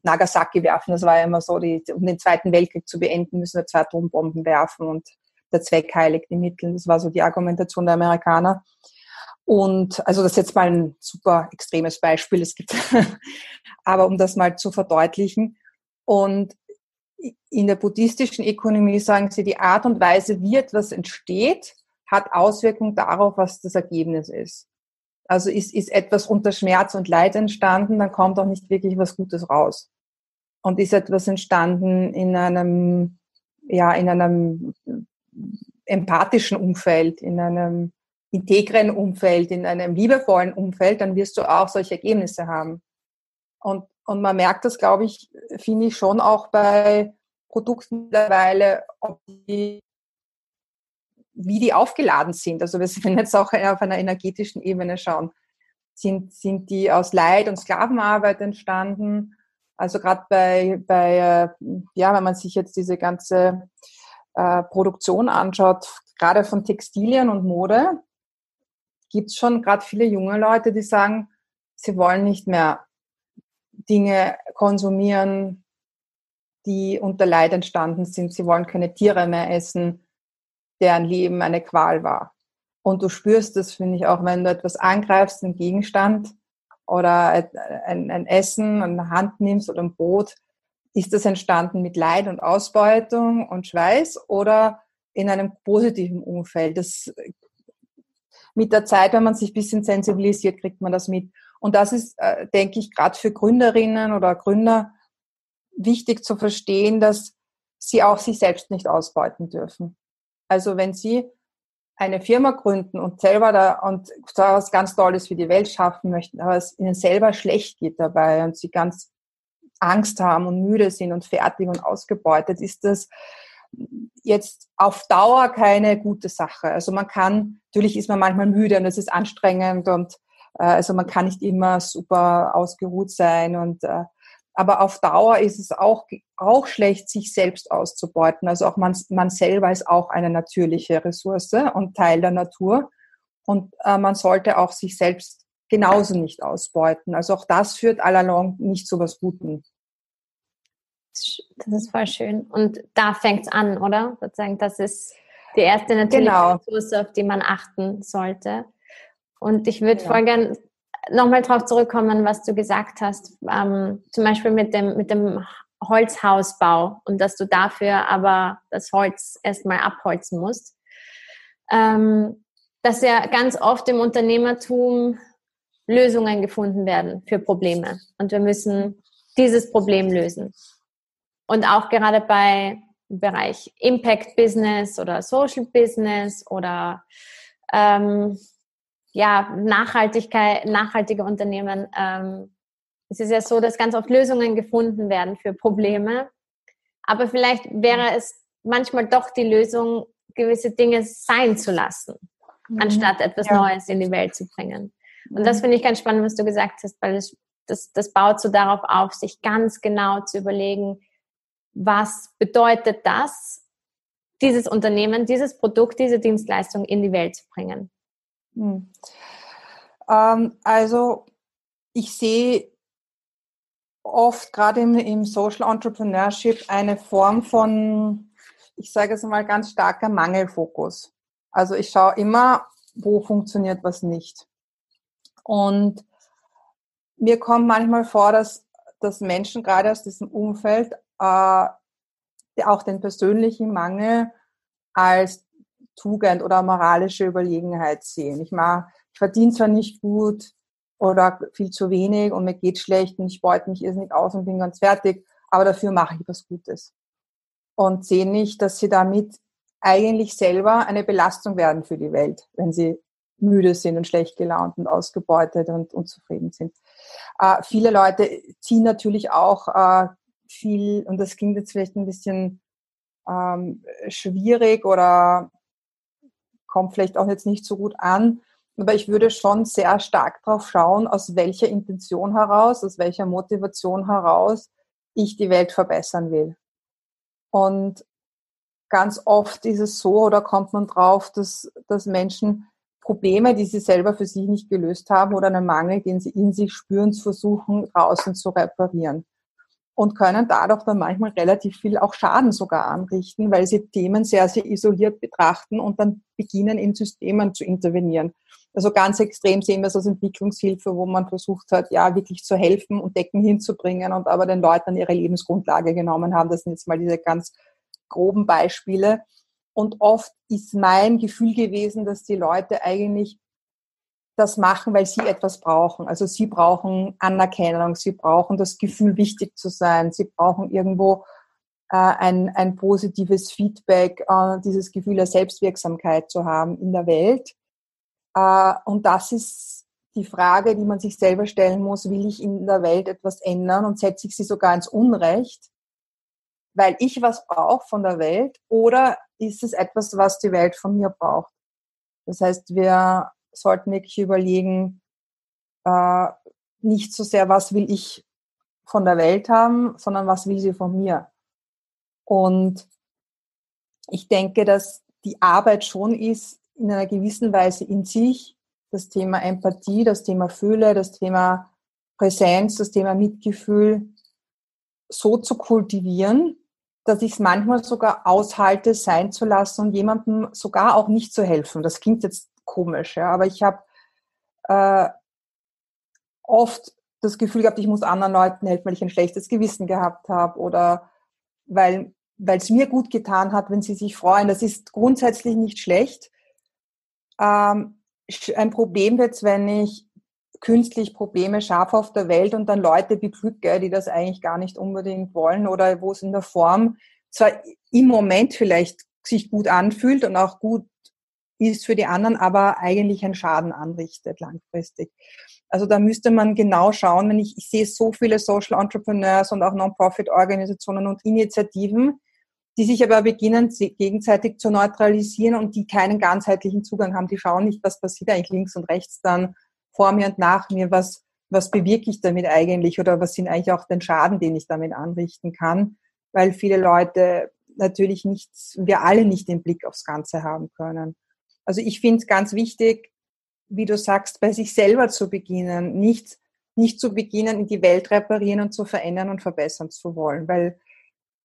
Speaker 2: Nagasaki werfen. Das war ja immer so, die, um den Zweiten Weltkrieg zu beenden, müssen wir zwei Atombomben werfen und der Zweck heiligt die Mittel. Das war so die Argumentation der Amerikaner. Und also das ist jetzt mal ein super extremes Beispiel. Es gibt, aber um das mal zu verdeutlichen. Und in der buddhistischen Ökonomie sagen sie, die Art und Weise, wie etwas entsteht, hat Auswirkungen darauf, was das Ergebnis ist. Also ist, ist etwas unter Schmerz und Leid entstanden, dann kommt auch nicht wirklich was Gutes raus. Und ist etwas entstanden in einem, ja, in einem empathischen Umfeld, in einem integren Umfeld, in einem liebevollen Umfeld, dann wirst du auch solche Ergebnisse haben. Und, und man merkt das, glaube ich, finde ich schon auch bei Produkten mittlerweile, ob die, wie die aufgeladen sind. Also wir sind jetzt auch auf einer energetischen Ebene schauen. Sind, sind die aus Leid und Sklavenarbeit entstanden? Also gerade bei, bei, äh, ja, wenn man sich jetzt diese ganze äh, Produktion anschaut, gerade von Textilien und Mode, gibt es schon gerade viele junge Leute, die sagen, sie wollen nicht mehr Dinge konsumieren, die unter Leid entstanden sind. Sie wollen keine Tiere mehr essen, deren Leben eine Qual war. Und du spürst das, finde ich, auch wenn du etwas angreifst, einen Gegenstand oder ein, ein Essen, eine Hand nimmst oder ein Brot. ist das entstanden mit Leid und Ausbeutung und Schweiß oder in einem positiven Umfeld? Das, mit der Zeit, wenn man sich ein bisschen sensibilisiert, kriegt man das mit. Und das ist, äh, denke ich, gerade für Gründerinnen oder Gründer wichtig zu verstehen, dass sie auch sich selbst nicht ausbeuten dürfen. Also wenn sie eine Firma gründen und selber da und da was ganz Tolles für die Welt schaffen möchten, aber es ihnen selber schlecht geht dabei und sie ganz Angst haben und müde sind und fertig und ausgebeutet, ist das jetzt auf Dauer keine gute Sache. Also man kann, natürlich ist man manchmal müde und es ist anstrengend und äh, also man kann nicht immer super ausgeruht sein und äh, aber auf Dauer ist es auch, auch schlecht, sich selbst auszubeuten. Also auch man, man selber ist auch eine natürliche Ressource und Teil der Natur. Und äh, man sollte auch sich selbst genauso nicht ausbeuten. Also auch das führt allalong nicht zu was Guten.
Speaker 1: Das ist voll schön. Und da fängt es an, oder? Sozusagen, das ist die erste natürliche genau. Ressource, auf die man achten sollte. Und ich würde ja. voll gern nochmal darauf zurückkommen, was du gesagt hast, ähm, zum Beispiel mit dem, mit dem Holzhausbau und dass du dafür aber das Holz erstmal abholzen musst. Ähm, dass ja ganz oft im Unternehmertum Lösungen gefunden werden für Probleme und wir müssen dieses Problem lösen. Und auch gerade bei im Bereich Impact Business oder Social Business oder ähm, ja, Nachhaltigkeit, nachhaltige Unternehmen. Ähm, es ist ja so, dass ganz oft Lösungen gefunden werden für Probleme. Aber vielleicht wäre es manchmal doch die Lösung, gewisse Dinge sein zu lassen, mhm. anstatt etwas ja. Neues in die Welt zu bringen. Und mhm. das finde ich ganz spannend, was du gesagt hast, weil es, das, das baut so darauf auf, sich ganz genau zu überlegen, was bedeutet das, dieses Unternehmen, dieses Produkt, diese Dienstleistung in die Welt zu bringen.
Speaker 2: Hm. Ähm, also ich sehe oft gerade im, im, Social Entrepreneurship eine Form von, ich sage es mal, ganz starker Mangelfokus. Also ich schaue immer, wo funktioniert was nicht. Und mir kommt manchmal vor, dass, dass Menschen gerade aus diesem Umfeld äh, auch den persönlichen Mangel als Tugend oder moralische Überlegenheit sehen. Ich mag, ich verdiene zwar nicht gut oder viel zu wenig und mir geht schlecht und ich beute mich irrsinnig aus und bin ganz fertig, aber dafür mache ich was Gutes. Und sehen nicht, dass sie damit eigentlich selber eine Belastung werden für die Welt, wenn sie müde sind und schlecht gelaunt und ausgebeutet und unzufrieden sind. Äh, viele Leute ziehen natürlich auch äh, viel, und das klingt jetzt vielleicht ein bisschen ähm, schwierig oder kommt vielleicht auch jetzt nicht so gut an. Aber ich würde schon sehr stark darauf schauen, aus welcher Intention heraus, aus welcher Motivation heraus ich die Welt verbessern will. Und ganz oft ist es so, oder kommt man drauf, dass, dass Menschen Probleme, die sie selber für sich nicht gelöst haben oder einen Mangel, den sie in sich spüren, versuchen, draußen zu reparieren und können dadurch dann manchmal relativ viel auch Schaden sogar anrichten, weil sie Themen sehr, sehr isoliert betrachten und dann beginnen in Systemen zu intervenieren. Also ganz extrem sehen wir es als Entwicklungshilfe, wo man versucht hat, ja, wirklich zu helfen und Decken hinzubringen und aber den Leuten ihre Lebensgrundlage genommen haben. Das sind jetzt mal diese ganz groben Beispiele. Und oft ist mein Gefühl gewesen, dass die Leute eigentlich das machen, weil sie etwas brauchen. Also sie brauchen Anerkennung, sie brauchen das Gefühl, wichtig zu sein, sie brauchen irgendwo äh, ein, ein positives Feedback, äh, dieses Gefühl der Selbstwirksamkeit zu haben in der Welt. Äh, und das ist die Frage, die man sich selber stellen muss, will ich in der Welt etwas ändern und setze ich sie sogar ins Unrecht, weil ich was brauche von der Welt oder ist es etwas, was die Welt von mir braucht? Das heißt, wir sollten wirklich überlegen, äh, nicht so sehr, was will ich von der Welt haben, sondern was will sie von mir. Und ich denke, dass die Arbeit schon ist, in einer gewissen Weise in sich, das Thema Empathie, das Thema Fühle, das Thema Präsenz, das Thema Mitgefühl so zu kultivieren, dass ich es manchmal sogar aushalte, sein zu lassen und jemandem sogar auch nicht zu helfen. Das klingt jetzt komisch, ja, aber ich habe äh, oft das Gefühl gehabt, ich muss anderen Leuten helfen, weil ich ein schlechtes Gewissen gehabt habe oder weil es mir gut getan hat, wenn sie sich freuen. Das ist grundsätzlich nicht schlecht. Ähm, ein Problem wird wenn ich künstlich Probleme schaffe auf der Welt und dann Leute beglücke, die das eigentlich gar nicht unbedingt wollen oder wo es in der Form zwar im Moment vielleicht sich gut anfühlt und auch gut ist für die anderen, aber eigentlich einen Schaden anrichtet langfristig. Also da müsste man genau schauen, wenn ich, ich sehe so viele Social Entrepreneurs und auch Non-Profit-Organisationen und Initiativen, die sich aber beginnen, gegenseitig zu neutralisieren und die keinen ganzheitlichen Zugang haben. Die schauen nicht, was passiert eigentlich links und rechts dann vor mir und nach mir, was, was bewirke ich damit eigentlich oder was sind eigentlich auch den Schaden, den ich damit anrichten kann, weil viele Leute natürlich nicht, wir alle nicht den Blick aufs Ganze haben können. Also ich finde es ganz wichtig, wie du sagst, bei sich selber zu beginnen, nicht, nicht zu beginnen, die Welt reparieren und zu verändern und verbessern zu wollen, weil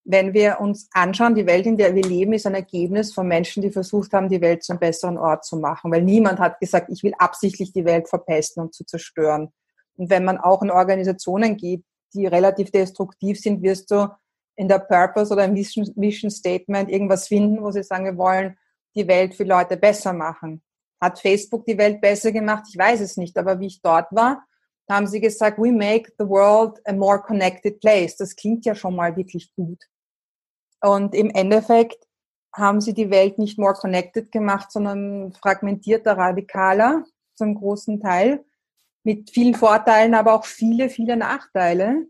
Speaker 2: wenn wir uns anschauen, die Welt, in der wir leben, ist ein Ergebnis von Menschen, die versucht haben, die Welt zu einem besseren Ort zu machen. Weil niemand hat gesagt, ich will absichtlich die Welt verpesten und zu zerstören. Und wenn man auch in Organisationen geht, die relativ destruktiv sind, wirst du in der Purpose oder im Vision Statement irgendwas finden, wo sie sagen, wir wollen die Welt für Leute besser machen. Hat Facebook die Welt besser gemacht? Ich weiß es nicht. Aber wie ich dort war, haben sie gesagt, we make the world a more connected place. Das klingt ja schon mal wirklich gut. Und im Endeffekt haben sie die Welt nicht more connected gemacht, sondern fragmentierter, radikaler zum großen Teil, mit vielen Vorteilen, aber auch viele, viele Nachteile.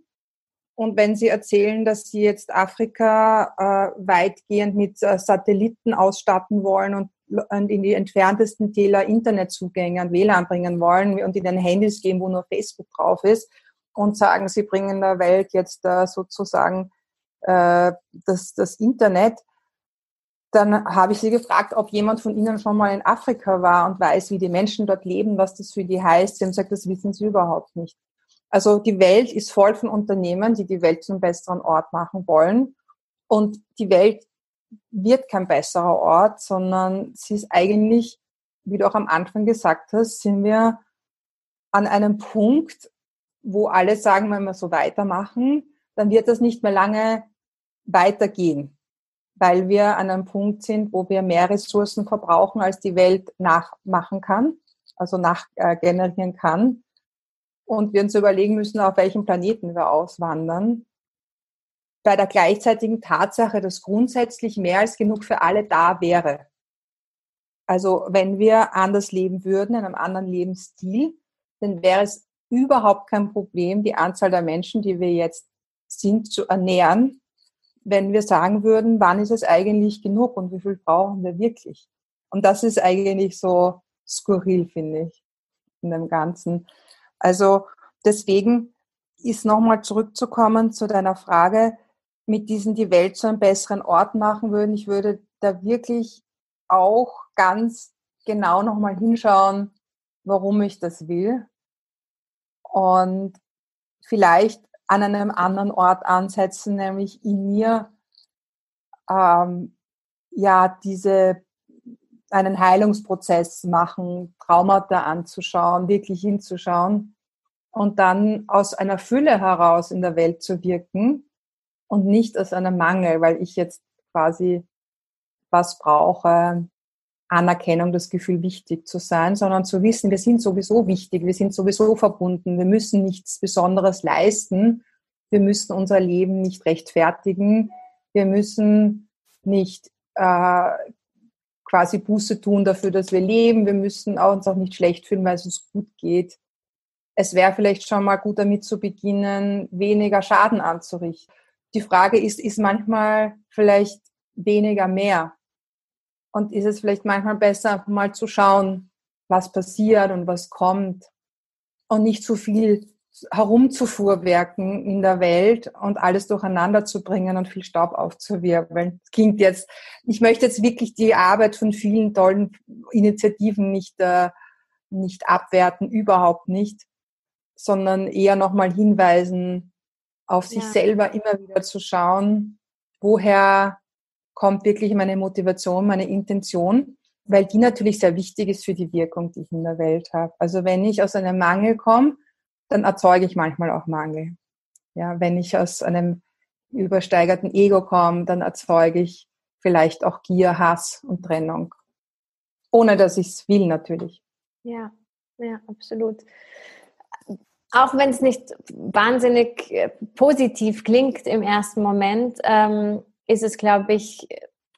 Speaker 2: Und wenn Sie erzählen, dass Sie jetzt Afrika äh, weitgehend mit äh, Satelliten ausstatten wollen und, und, in die entferntesten Täler Internetzugänge und WLAN bringen wollen und in den Handys geben, wo nur Facebook drauf ist und sagen, Sie bringen der Welt jetzt äh, sozusagen äh, das, das Internet, dann habe ich sie gefragt, ob jemand von Ihnen schon mal in Afrika war und weiß, wie die Menschen dort leben, was das für die heißt. Sie haben gesagt, das wissen sie überhaupt nicht. Also die Welt ist voll von Unternehmen, die die Welt zum besseren Ort machen wollen. Und die Welt wird kein besserer Ort, sondern sie ist eigentlich, wie du auch am Anfang gesagt hast, sind wir an einem Punkt, wo alle sagen, wenn wir so weitermachen, dann wird das nicht mehr lange weitergehen, weil wir an einem Punkt sind, wo wir mehr Ressourcen verbrauchen, als die Welt nachmachen kann, also nachgenerieren äh, kann. Und wir uns überlegen müssen, auf welchen Planeten wir auswandern. Bei der gleichzeitigen Tatsache, dass grundsätzlich mehr als genug für alle da wäre. Also wenn wir anders leben würden, in einem anderen Lebensstil, dann wäre es überhaupt kein Problem, die Anzahl der Menschen, die wir jetzt sind, zu ernähren, wenn wir sagen würden, wann ist es eigentlich genug und wie viel brauchen wir wirklich? Und das ist eigentlich so skurril, finde ich, in dem Ganzen. Also deswegen ist nochmal zurückzukommen zu deiner Frage, mit diesen die Welt zu einem besseren Ort machen würden. Ich würde da wirklich auch ganz genau nochmal hinschauen, warum ich das will. Und vielleicht an einem anderen Ort ansetzen, nämlich in mir ähm, ja diese einen Heilungsprozess machen, Traumata anzuschauen, wirklich hinzuschauen und dann aus einer Fülle heraus in der Welt zu wirken und nicht aus einem Mangel, weil ich jetzt quasi was brauche, Anerkennung, das Gefühl, wichtig zu sein, sondern zu wissen, wir sind sowieso wichtig, wir sind sowieso verbunden, wir müssen nichts Besonderes leisten, wir müssen unser Leben nicht rechtfertigen, wir müssen nicht äh, quasi Buße tun dafür, dass wir leben, wir müssen uns auch nicht schlecht fühlen, weil es uns gut geht. Es wäre vielleicht schon mal gut damit zu beginnen, weniger Schaden anzurichten. Die Frage ist, ist manchmal vielleicht weniger mehr? Und ist es vielleicht manchmal besser, einfach mal zu schauen, was passiert und was kommt und nicht zu viel herumzufuhrwerken in der Welt und alles durcheinander zu bringen und viel Staub aufzuwirbeln. Das klingt jetzt, ich möchte jetzt wirklich die Arbeit von vielen tollen Initiativen nicht, äh, nicht abwerten, überhaupt nicht, sondern eher nochmal hinweisen, auf sich ja. selber immer wieder zu schauen, woher kommt wirklich meine Motivation, meine Intention, weil die natürlich sehr wichtig ist für die Wirkung, die ich in der Welt habe. Also wenn ich aus einem Mangel komme, dann erzeuge ich manchmal auch Mangel. Ja, wenn ich aus einem übersteigerten Ego komme, dann erzeuge ich vielleicht auch Gier, Hass und Trennung. Ohne dass ich es will, natürlich.
Speaker 1: Ja, ja, absolut. Auch wenn es nicht wahnsinnig äh, positiv klingt im ersten Moment, ähm, ist es, glaube ich,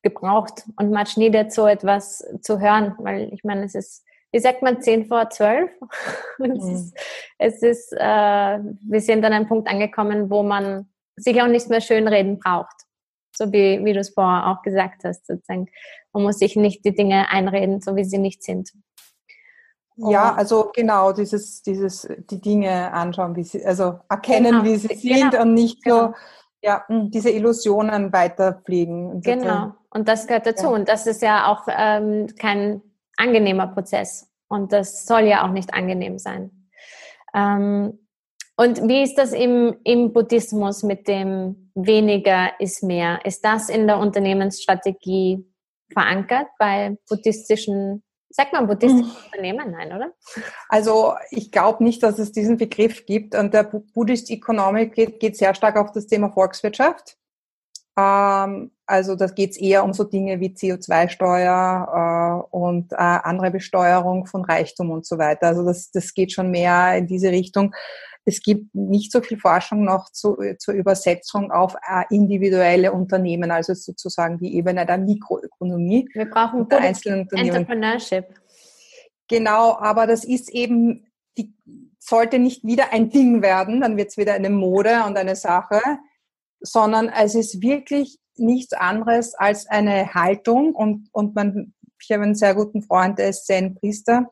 Speaker 1: gebraucht und much needed, so etwas zu hören, weil ich meine, es ist, wie sagt man, zehn vor zwölf. Mhm. es ist, es ist äh, wir sind an einem Punkt angekommen, wo man sich auch nicht mehr schönreden braucht. So wie, wie du es vorher auch gesagt hast, sozusagen. Man muss sich nicht die Dinge einreden, so wie sie nicht sind.
Speaker 2: Ja, also genau, dieses, dieses, die Dinge anschauen, wie sie, also erkennen, genau. wie sie sind genau. und nicht genau. so, ja, hm, diese Illusionen weiterfliegen.
Speaker 1: Genau. Und das gehört dazu. Ja. Und das ist ja auch ähm, kein angenehmer Prozess. Und das soll ja auch nicht angenehm sein. Ähm, und wie ist das im, im Buddhismus mit dem weniger ist mehr? Ist das in der Unternehmensstrategie verankert bei buddhistischen, sagt man buddhistischen mhm. Unternehmen? Nein, oder?
Speaker 2: Also ich glaube nicht, dass es diesen Begriff gibt. Und der Buddhist Economic geht, geht sehr stark auf das Thema Volkswirtschaft. Ähm, also da geht es eher um so Dinge wie CO2-Steuer äh, und äh, andere Besteuerung von Reichtum und so weiter. Also das, das geht schon mehr in diese Richtung. Es gibt nicht so viel Forschung noch zu, zur Übersetzung auf äh, individuelle Unternehmen, also sozusagen die Ebene der Mikroökonomie.
Speaker 1: Wir brauchen der einzelnen Unternehmen. Entrepreneurship.
Speaker 2: Genau, aber das ist eben, die, sollte nicht wieder ein Ding werden, dann wird es wieder eine Mode und eine Sache, sondern es ist wirklich nichts anderes als eine Haltung und, und man, ich habe einen sehr guten Freund, der ist Zen-Priester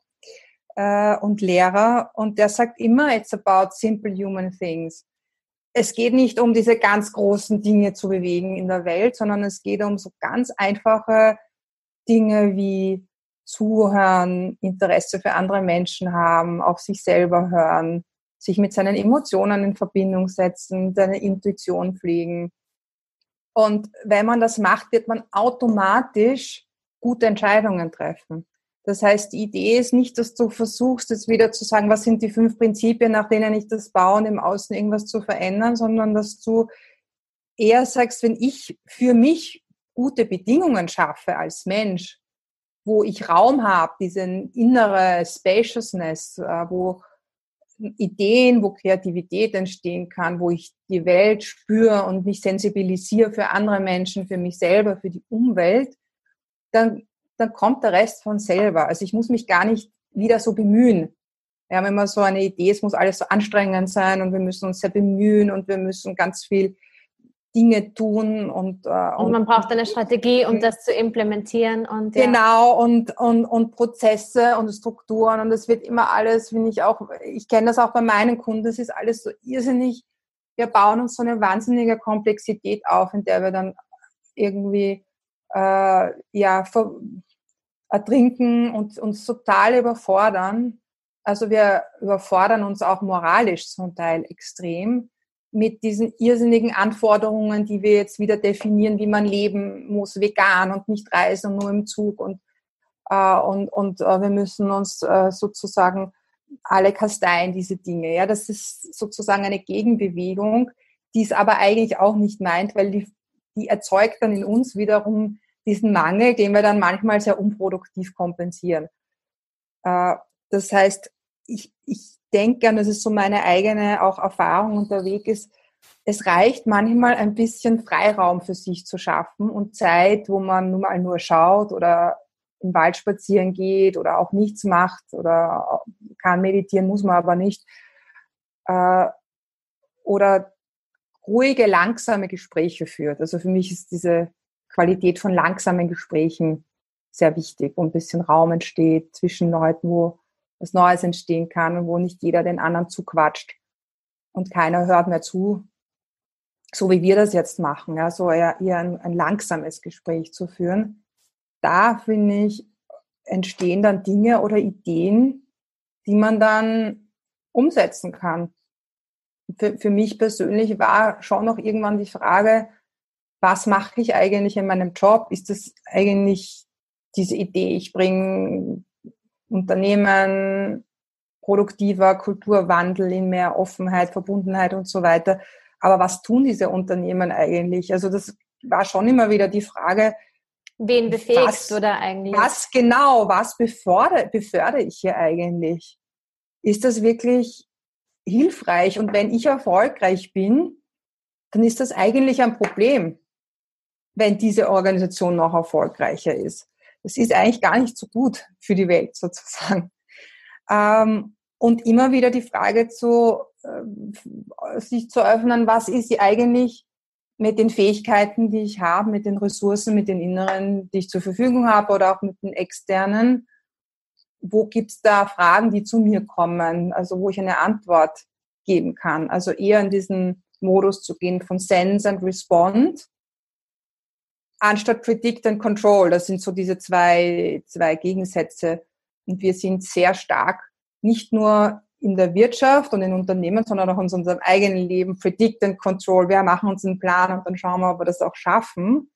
Speaker 2: äh, und Lehrer und der sagt immer, it's about simple human things. Es geht nicht um diese ganz großen Dinge zu bewegen in der Welt, sondern es geht um so ganz einfache Dinge wie zuhören, Interesse für andere Menschen haben, auf sich selber hören, sich mit seinen Emotionen in Verbindung setzen, seine Intuition pflegen. Und wenn man das macht, wird man automatisch gute Entscheidungen treffen. Das heißt, die Idee ist nicht, dass du versuchst, jetzt wieder zu sagen, was sind die fünf Prinzipien, nach denen ich das baue und im Außen irgendwas zu verändern, sondern dass du eher sagst, wenn ich für mich gute Bedingungen schaffe als Mensch, wo ich Raum habe, diesen innere Spaciousness, äh, wo Ideen, wo Kreativität entstehen kann, wo ich die Welt spüre und mich sensibilisiere für andere Menschen, für mich selber, für die Umwelt, dann dann kommt der Rest von selber. Also ich muss mich gar nicht wieder so bemühen. Wir haben immer so eine Idee, es muss alles so anstrengend sein und wir müssen uns sehr bemühen und wir müssen ganz viel Dinge tun und,
Speaker 1: äh, und, und man braucht eine Strategie, um das zu implementieren und
Speaker 2: ja. genau und, und und Prozesse und Strukturen und es wird immer alles, finde ich auch, ich kenne das auch bei meinen Kunden, es ist alles so irrsinnig. Wir bauen uns so eine wahnsinnige Komplexität auf, in der wir dann irgendwie äh, ja ver, ertrinken und uns total überfordern. Also wir überfordern uns auch moralisch zum Teil extrem mit diesen irrsinnigen Anforderungen, die wir jetzt wieder definieren, wie man leben muss, vegan und nicht reisen und nur im Zug und äh, und und äh, wir müssen uns äh, sozusagen alle kasteien diese Dinge. Ja, das ist sozusagen eine Gegenbewegung, die es aber eigentlich auch nicht meint, weil die, die erzeugt dann in uns wiederum diesen Mangel, den wir dann manchmal sehr unproduktiv kompensieren. Äh, das heißt, ich, ich denke, und das ist so meine eigene auch Erfahrung und der Weg ist, es reicht manchmal ein bisschen Freiraum für sich zu schaffen und Zeit, wo man nun mal nur schaut oder im Wald spazieren geht oder auch nichts macht oder kann meditieren, muss man aber nicht. Äh, oder ruhige, langsame Gespräche führt. Also für mich ist diese Qualität von langsamen Gesprächen sehr wichtig, wo ein bisschen Raum entsteht zwischen Leuten, wo was Neues entstehen kann und wo nicht jeder den anderen zuquatscht und keiner hört mehr zu, so wie wir das jetzt machen, ja, so eher, eher ein, ein langsames Gespräch zu führen. Da finde ich, entstehen dann Dinge oder Ideen, die man dann umsetzen kann. Für, für mich persönlich war schon noch irgendwann die Frage, was mache ich eigentlich in meinem Job? Ist das eigentlich diese Idee, ich bringe Unternehmen produktiver Kulturwandel, in mehr Offenheit, Verbundenheit und so weiter. Aber was tun diese Unternehmen eigentlich? Also das war schon immer wieder die Frage,
Speaker 1: Wen befähigst was, du da eigentlich?
Speaker 2: Was genau, was befördere, befördere ich hier eigentlich? Ist das wirklich hilfreich? Und wenn ich erfolgreich bin, dann ist das eigentlich ein Problem, wenn diese Organisation noch erfolgreicher ist. Das ist eigentlich gar nicht so gut für die Welt sozusagen. Ähm, und immer wieder die Frage zu, äh, sich zu öffnen, was ist sie eigentlich mit den Fähigkeiten, die ich habe, mit den Ressourcen, mit den inneren, die ich zur Verfügung habe oder auch mit den externen. Wo gibt es da Fragen, die zu mir kommen, also wo ich eine Antwort geben kann? Also eher in diesen Modus zu gehen von Sense and Respond, anstatt Predict and Control. Das sind so diese zwei, zwei Gegensätze. Und wir sind sehr stark nicht nur in der Wirtschaft und in Unternehmen, sondern auch in unserem eigenen Leben, Predict and Control. Wir machen uns einen Plan und dann schauen wir, ob wir das auch schaffen.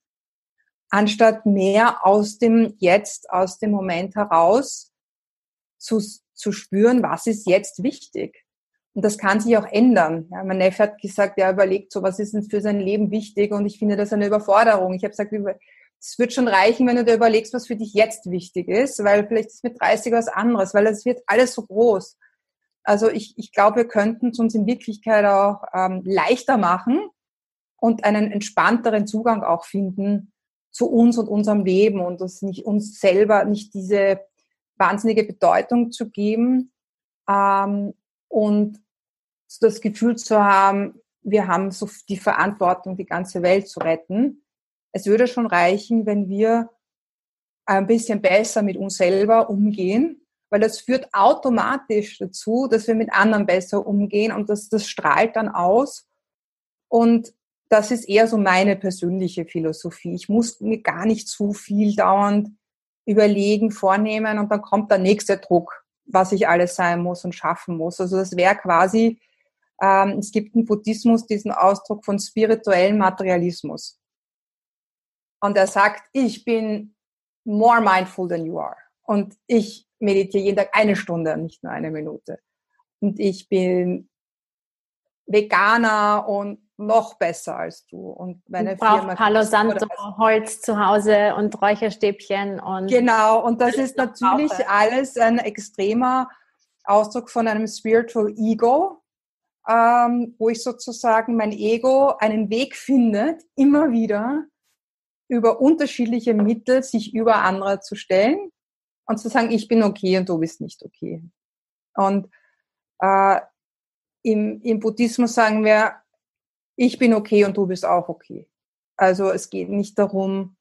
Speaker 2: Anstatt mehr aus dem Jetzt, aus dem Moment heraus zu, zu spüren, was ist jetzt wichtig. Und das kann sich auch ändern. Ja, mein Neffe hat gesagt, er überlegt so, was ist denn für sein Leben wichtig? Und ich finde das eine Überforderung. Ich habe gesagt, es wird schon reichen, wenn du dir überlegst, was für dich jetzt wichtig ist, weil vielleicht ist mit 30 was anderes, weil es wird alles so groß. Also ich, ich glaube, wir könnten es uns in Wirklichkeit auch ähm, leichter machen und einen entspannteren Zugang auch finden zu uns und unserem Leben und das nicht uns selber nicht diese wahnsinnige Bedeutung zu geben ähm, und das Gefühl zu haben, wir haben so die Verantwortung, die ganze Welt zu retten. Es würde schon reichen, wenn wir ein bisschen besser mit uns selber umgehen weil das führt automatisch dazu, dass wir mit anderen besser umgehen und das, das strahlt dann aus. Und das ist eher so meine persönliche Philosophie. Ich muss mir gar nicht zu viel dauernd überlegen, vornehmen und dann kommt der nächste Druck, was ich alles sein muss und schaffen muss. Also das wäre quasi, ähm, es gibt im Buddhismus diesen Ausdruck von spirituellem Materialismus. Und er sagt, ich bin more mindful than you are. Und ich meditiere jeden Tag eine Stunde, nicht nur eine Minute. Und ich bin Veganer und noch besser als du. Und
Speaker 1: meine du Firma. Palo Santo, Holz zu Hause und Räucherstäbchen und.
Speaker 2: Genau. Und das ist natürlich alles ein extremer Ausdruck von einem Spiritual Ego, ähm, wo ich sozusagen mein Ego einen Weg findet, immer wieder über unterschiedliche Mittel sich über andere zu stellen und zu sagen, ich bin okay und du bist nicht okay. Und äh, im, im Buddhismus sagen wir, ich bin okay und du bist auch okay. Also es geht nicht darum,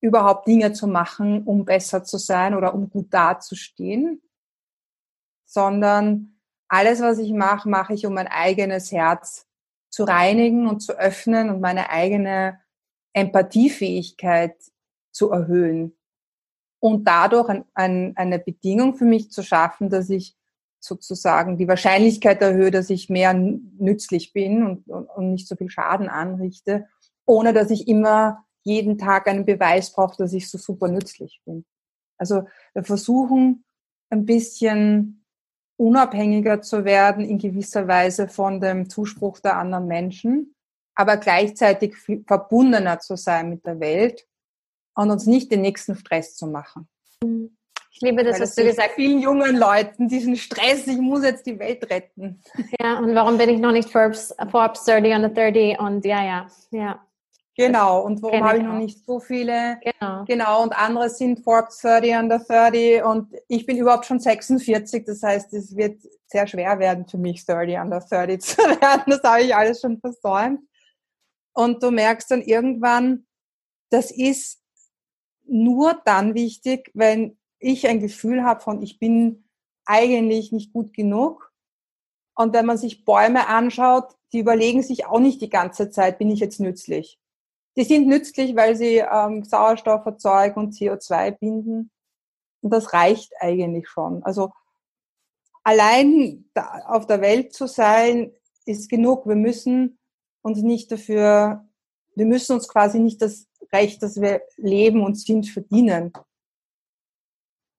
Speaker 2: überhaupt Dinge zu machen, um besser zu sein oder um gut dazustehen, sondern alles, was ich mache, mache ich, um mein eigenes Herz zu reinigen und zu öffnen und meine eigene Empathiefähigkeit zu erhöhen und dadurch ein, ein, eine Bedingung für mich zu schaffen, dass ich sozusagen die Wahrscheinlichkeit erhöhe, dass ich mehr nützlich bin und, und, und nicht so viel Schaden anrichte, ohne dass ich immer jeden Tag einen Beweis brauche, dass ich so super nützlich bin. Also wir versuchen ein bisschen unabhängiger zu werden in gewisser Weise von dem Zuspruch der anderen Menschen, aber gleichzeitig verbundener zu sein mit der Welt und uns nicht den nächsten Stress zu machen.
Speaker 1: Ich liebe das, Weil was du gesagt
Speaker 2: hast. Vielen jungen Leuten diesen Stress, ich muss jetzt die Welt retten.
Speaker 1: Ja, und warum bin ich noch nicht Forbes, Forbes 30 under 30 und ja, ja, ja.
Speaker 2: Genau, und warum habe ich noch nicht so viele? Genau. Genau, und andere sind Forbes 30 under 30 und ich bin überhaupt schon 46, das heißt, es wird sehr schwer werden für mich, 30 under 30 zu werden. Das habe ich alles schon versäumt. Und du merkst dann irgendwann, das ist nur dann wichtig, wenn ich ein Gefühl habe von, ich bin eigentlich nicht gut genug. Und wenn man sich Bäume anschaut, die überlegen sich auch nicht die ganze Zeit, bin ich jetzt nützlich. Die sind nützlich, weil sie ähm, Sauerstoff erzeugen und CO2 binden. Und das reicht eigentlich schon. Also allein auf der Welt zu sein, ist genug. Wir müssen uns nicht dafür, wir müssen uns quasi nicht das Recht, dass wir leben und sind, verdienen.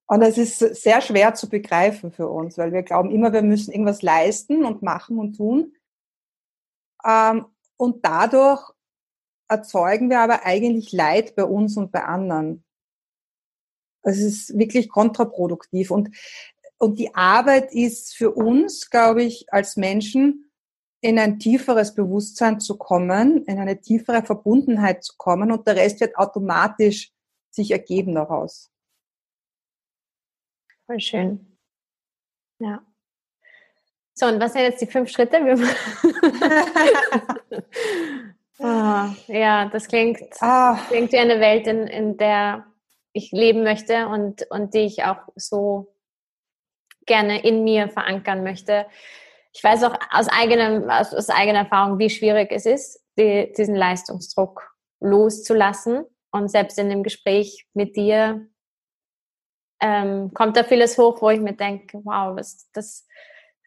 Speaker 2: Und das ist sehr schwer zu begreifen für uns, weil wir glauben immer, wir müssen irgendwas leisten und machen und tun. Ähm, und dadurch erzeugen wir aber eigentlich Leid bei uns und bei anderen. Es ist wirklich kontraproduktiv. Und, und die Arbeit ist für uns, glaube ich, als Menschen in ein tieferes Bewusstsein zu kommen, in eine tiefere Verbundenheit zu kommen und der Rest wird automatisch sich ergeben daraus.
Speaker 1: Voll schön. Ja. So, und was sind jetzt die fünf Schritte? oh, ja, das klingt, ah. klingt wie eine Welt, in, in der ich leben möchte und, und die ich auch so gerne in mir verankern möchte. Ich weiß auch aus, eigenem, aus, aus eigener Erfahrung, wie schwierig es ist, die, diesen Leistungsdruck loszulassen. Und selbst in dem Gespräch mit dir ähm, kommt da vieles hoch, wo ich mir denke, wow, was, das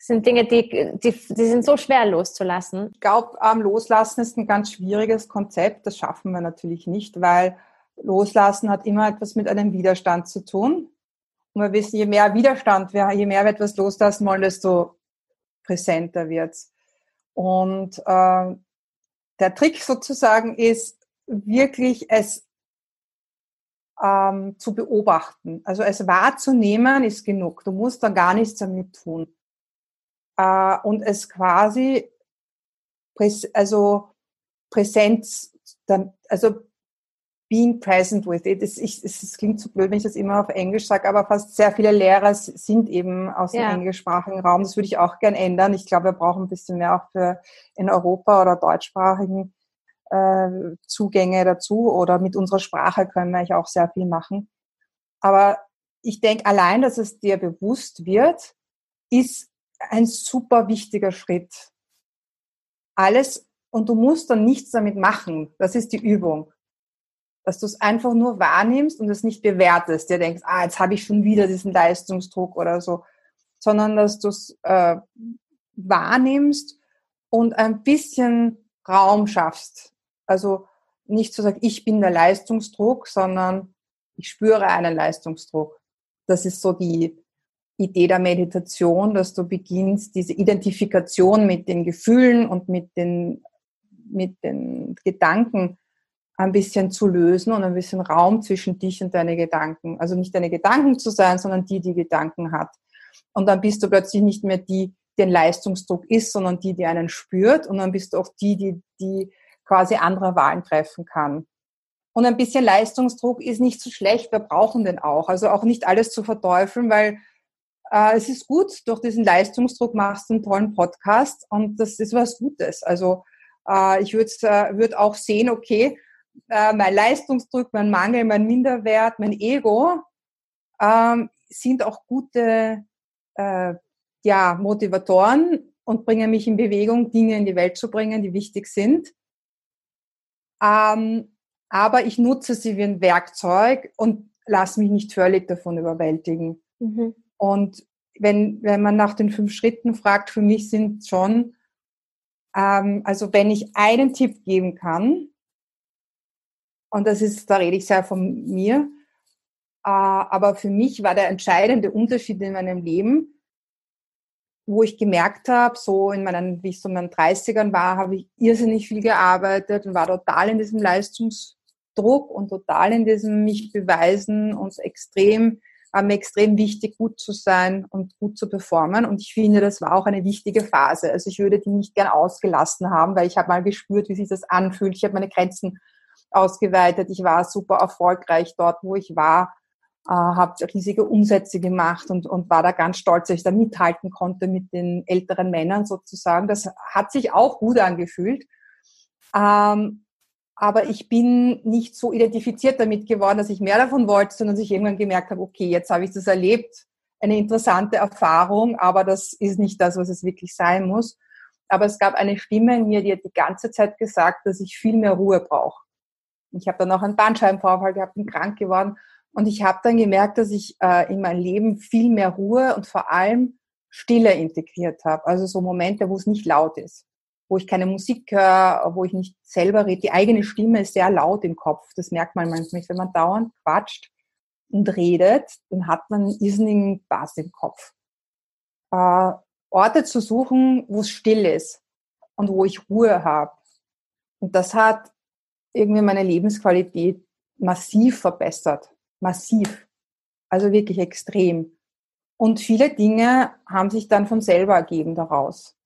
Speaker 1: sind Dinge, die, die, die sind so schwer loszulassen.
Speaker 2: Ich glaube, ähm, Loslassen ist ein ganz schwieriges Konzept. Das schaffen wir natürlich nicht, weil Loslassen hat immer etwas mit einem Widerstand zu tun. Und wir wissen, je mehr Widerstand wir, je mehr wir etwas loslassen wollen, desto präsenter wird's. Und äh, der Trick sozusagen ist wirklich es ähm, zu beobachten. Also es wahrzunehmen ist genug. Du musst da gar nichts damit tun. Äh, und es quasi präs also Präsenz, also being present with it. Es, ich, es, klingt zu blöd, wenn ich das immer auf Englisch sage, aber fast sehr viele Lehrer sind eben aus dem ja. englischsprachigen Raum. Das würde ich auch gern ändern. Ich glaube, wir brauchen ein bisschen mehr auch für in Europa oder deutschsprachigen äh, Zugänge dazu oder mit unserer Sprache können wir eigentlich auch sehr viel machen. Aber ich denke, allein, dass es dir bewusst wird, ist ein super wichtiger Schritt. Alles, und du musst dann nichts damit machen. Das ist die Übung dass du es einfach nur wahrnimmst und es nicht bewertest, dir denkst, ah, jetzt habe ich schon wieder diesen Leistungsdruck oder so, sondern dass du es äh, wahrnimmst und ein bisschen Raum schaffst. Also nicht zu sagen, ich bin der Leistungsdruck, sondern ich spüre einen Leistungsdruck. Das ist so die Idee der Meditation, dass du beginnst, diese Identifikation mit den Gefühlen und mit den, mit den Gedanken ein bisschen zu lösen und ein bisschen Raum zwischen dich und deine Gedanken. Also nicht deine Gedanken zu sein, sondern die, die Gedanken hat. Und dann bist du plötzlich nicht mehr die, die ein Leistungsdruck ist, sondern die, die einen spürt. Und dann bist du auch die, die, die quasi andere Wahlen treffen kann. Und ein bisschen Leistungsdruck ist nicht so schlecht. Wir brauchen den auch. Also auch nicht alles zu verteufeln, weil es ist gut, durch diesen Leistungsdruck machst du einen tollen Podcast und das ist was Gutes. Also äh, ich würde äh, würd auch sehen, okay, äh, mein Leistungsdruck, mein Mangel, mein Minderwert, mein Ego ähm, sind auch gute äh, ja, Motivatoren und bringen mich in Bewegung, Dinge in die Welt zu bringen, die wichtig sind. Ähm, aber ich nutze sie wie ein Werkzeug und lasse mich nicht völlig davon überwältigen. Mhm. Und wenn, wenn man nach den fünf Schritten fragt, für mich sind schon, ähm, also wenn ich einen Tipp geben kann, und das ist, da rede ich sehr von mir. Äh, aber für mich war der entscheidende Unterschied in meinem Leben, wo ich gemerkt habe, so in meinen, wie ich so in meinen 30ern war, habe ich irrsinnig viel gearbeitet und war total in diesem Leistungsdruck und total in diesem mich beweisen und extrem, mir extrem wichtig, gut zu sein und gut zu performen. Und ich finde, das war auch eine wichtige Phase. Also ich würde die nicht gern ausgelassen haben, weil ich habe mal gespürt, wie sich das anfühlt. Ich habe meine Grenzen ausgeweitet. Ich war super erfolgreich dort, wo ich war, äh, habe riesige Umsätze gemacht und, und war da ganz stolz, dass ich da mithalten konnte mit den älteren Männern sozusagen. Das hat sich auch gut angefühlt. Ähm, aber ich bin nicht so identifiziert damit geworden, dass ich mehr davon wollte, sondern dass ich irgendwann gemerkt habe, okay, jetzt habe ich das erlebt, eine interessante Erfahrung, aber das ist nicht das, was es wirklich sein muss. Aber es gab eine Stimme in mir, die hat die ganze Zeit gesagt, dass ich viel mehr Ruhe brauche. Ich habe dann auch einen Bandscheibenvorfall gehabt, bin krank geworden. Und ich habe dann gemerkt, dass ich äh, in mein Leben viel mehr Ruhe und vor allem Stille integriert habe. Also so Momente, wo es nicht laut ist, wo ich keine Musik höre, wo ich nicht selber rede. Die eigene Stimme ist sehr laut im Kopf. Das merkt man manchmal, wenn man dauernd quatscht. und redet, dann hat man irrsinnigen Bass im Kopf. Äh, Orte zu suchen, wo es still ist und wo ich Ruhe habe. Und das hat irgendwie meine Lebensqualität massiv verbessert. Massiv. Also wirklich extrem. Und viele Dinge haben sich dann von selber ergeben daraus.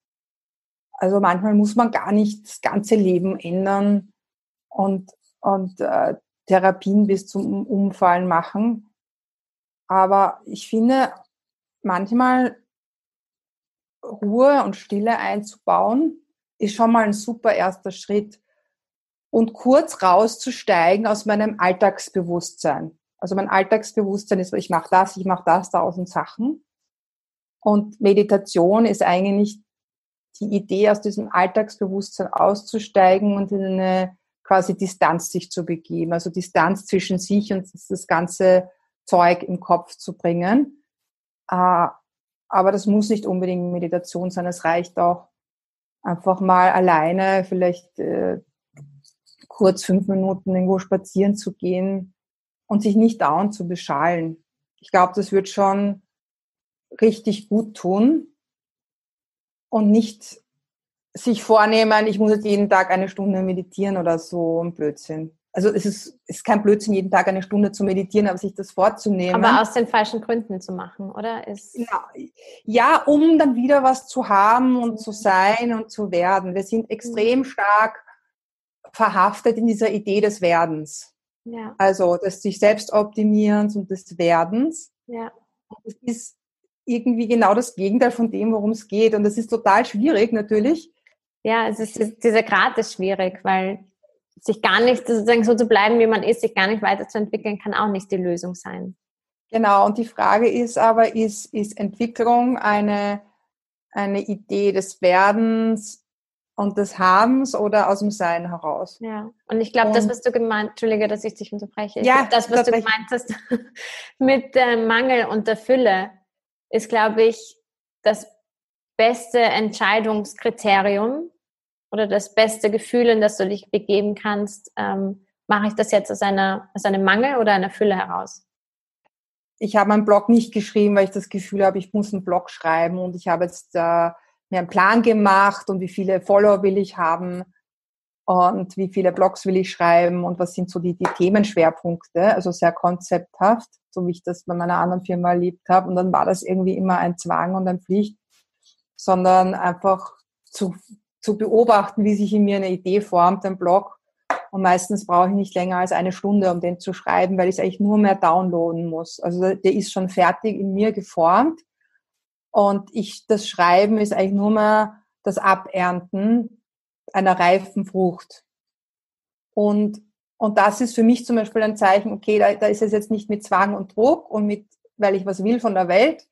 Speaker 2: Also manchmal muss man gar nicht das ganze Leben ändern und, und äh, Therapien bis zum Umfallen machen. Aber ich finde, manchmal Ruhe und Stille einzubauen, ist schon mal ein super erster Schritt. Und kurz rauszusteigen aus meinem Alltagsbewusstsein. Also mein Alltagsbewusstsein ist, ich mache das, ich mache das, tausend Sachen. Und Meditation ist eigentlich die Idee, aus diesem Alltagsbewusstsein auszusteigen und in eine quasi Distanz sich zu begeben, also Distanz zwischen sich und das ganze Zeug im Kopf zu bringen. Äh, aber das muss nicht unbedingt Meditation sein, es reicht auch einfach mal alleine, vielleicht äh, kurz fünf Minuten irgendwo spazieren zu gehen und sich nicht dauernd zu beschallen. Ich glaube, das wird schon richtig gut tun und nicht sich vornehmen, ich muss jetzt jeden Tag eine Stunde meditieren oder so ein Blödsinn. Also es ist, es ist kein Blödsinn, jeden Tag eine Stunde zu meditieren, aber sich das vorzunehmen.
Speaker 1: Aber aus den falschen Gründen zu machen, oder? Ist
Speaker 2: ja, ja, um dann wieder was zu haben und zu sein und zu werden. Wir sind extrem stark verhaftet in dieser Idee des Werdens. Ja. Also des sich selbst optimierens und des Werdens. Ja. Das ist irgendwie genau das Gegenteil von dem, worum es geht. Und das ist total schwierig natürlich,
Speaker 1: ja, es ist, dieser Grad ist schwierig, weil sich gar nicht, sozusagen so zu bleiben, wie man ist, sich gar nicht weiterzuentwickeln, kann auch nicht die Lösung sein.
Speaker 2: Genau, und die Frage ist aber, ist, ist Entwicklung eine, eine Idee des Werdens und des Habens oder aus dem Sein heraus?
Speaker 1: Ja, und ich glaube, das, was du gemeint, Entschuldige, dass ich dich unterbreche, ja, glaub, das, was du gemeint hast mit dem Mangel und der Fülle, ist, glaube ich, das beste Entscheidungskriterium oder das beste Gefühl, in das du dich begeben kannst, ähm, mache ich das jetzt aus einer, aus einem Mangel oder einer Fülle heraus?
Speaker 2: Ich habe meinen Blog nicht geschrieben, weil ich das Gefühl habe, ich muss einen Blog schreiben und ich habe jetzt äh, mir einen Plan gemacht und wie viele Follower will ich haben und wie viele Blogs will ich schreiben und was sind so die, die Themenschwerpunkte, also sehr konzepthaft, so wie ich das bei meiner anderen Firma erlebt habe. Und dann war das irgendwie immer ein Zwang und eine Pflicht sondern einfach zu, zu beobachten, wie sich in mir eine Idee formt, ein Blog. Und meistens brauche ich nicht länger als eine Stunde, um den zu schreiben, weil ich es eigentlich nur mehr downloaden muss. Also der ist schon fertig in mir geformt. Und ich, das Schreiben ist eigentlich nur mehr das Abernten einer reifen Frucht. Und, und das ist für mich zum Beispiel ein Zeichen, okay, da, da ist es jetzt nicht mit Zwang und Druck und mit, weil ich was will von der Welt,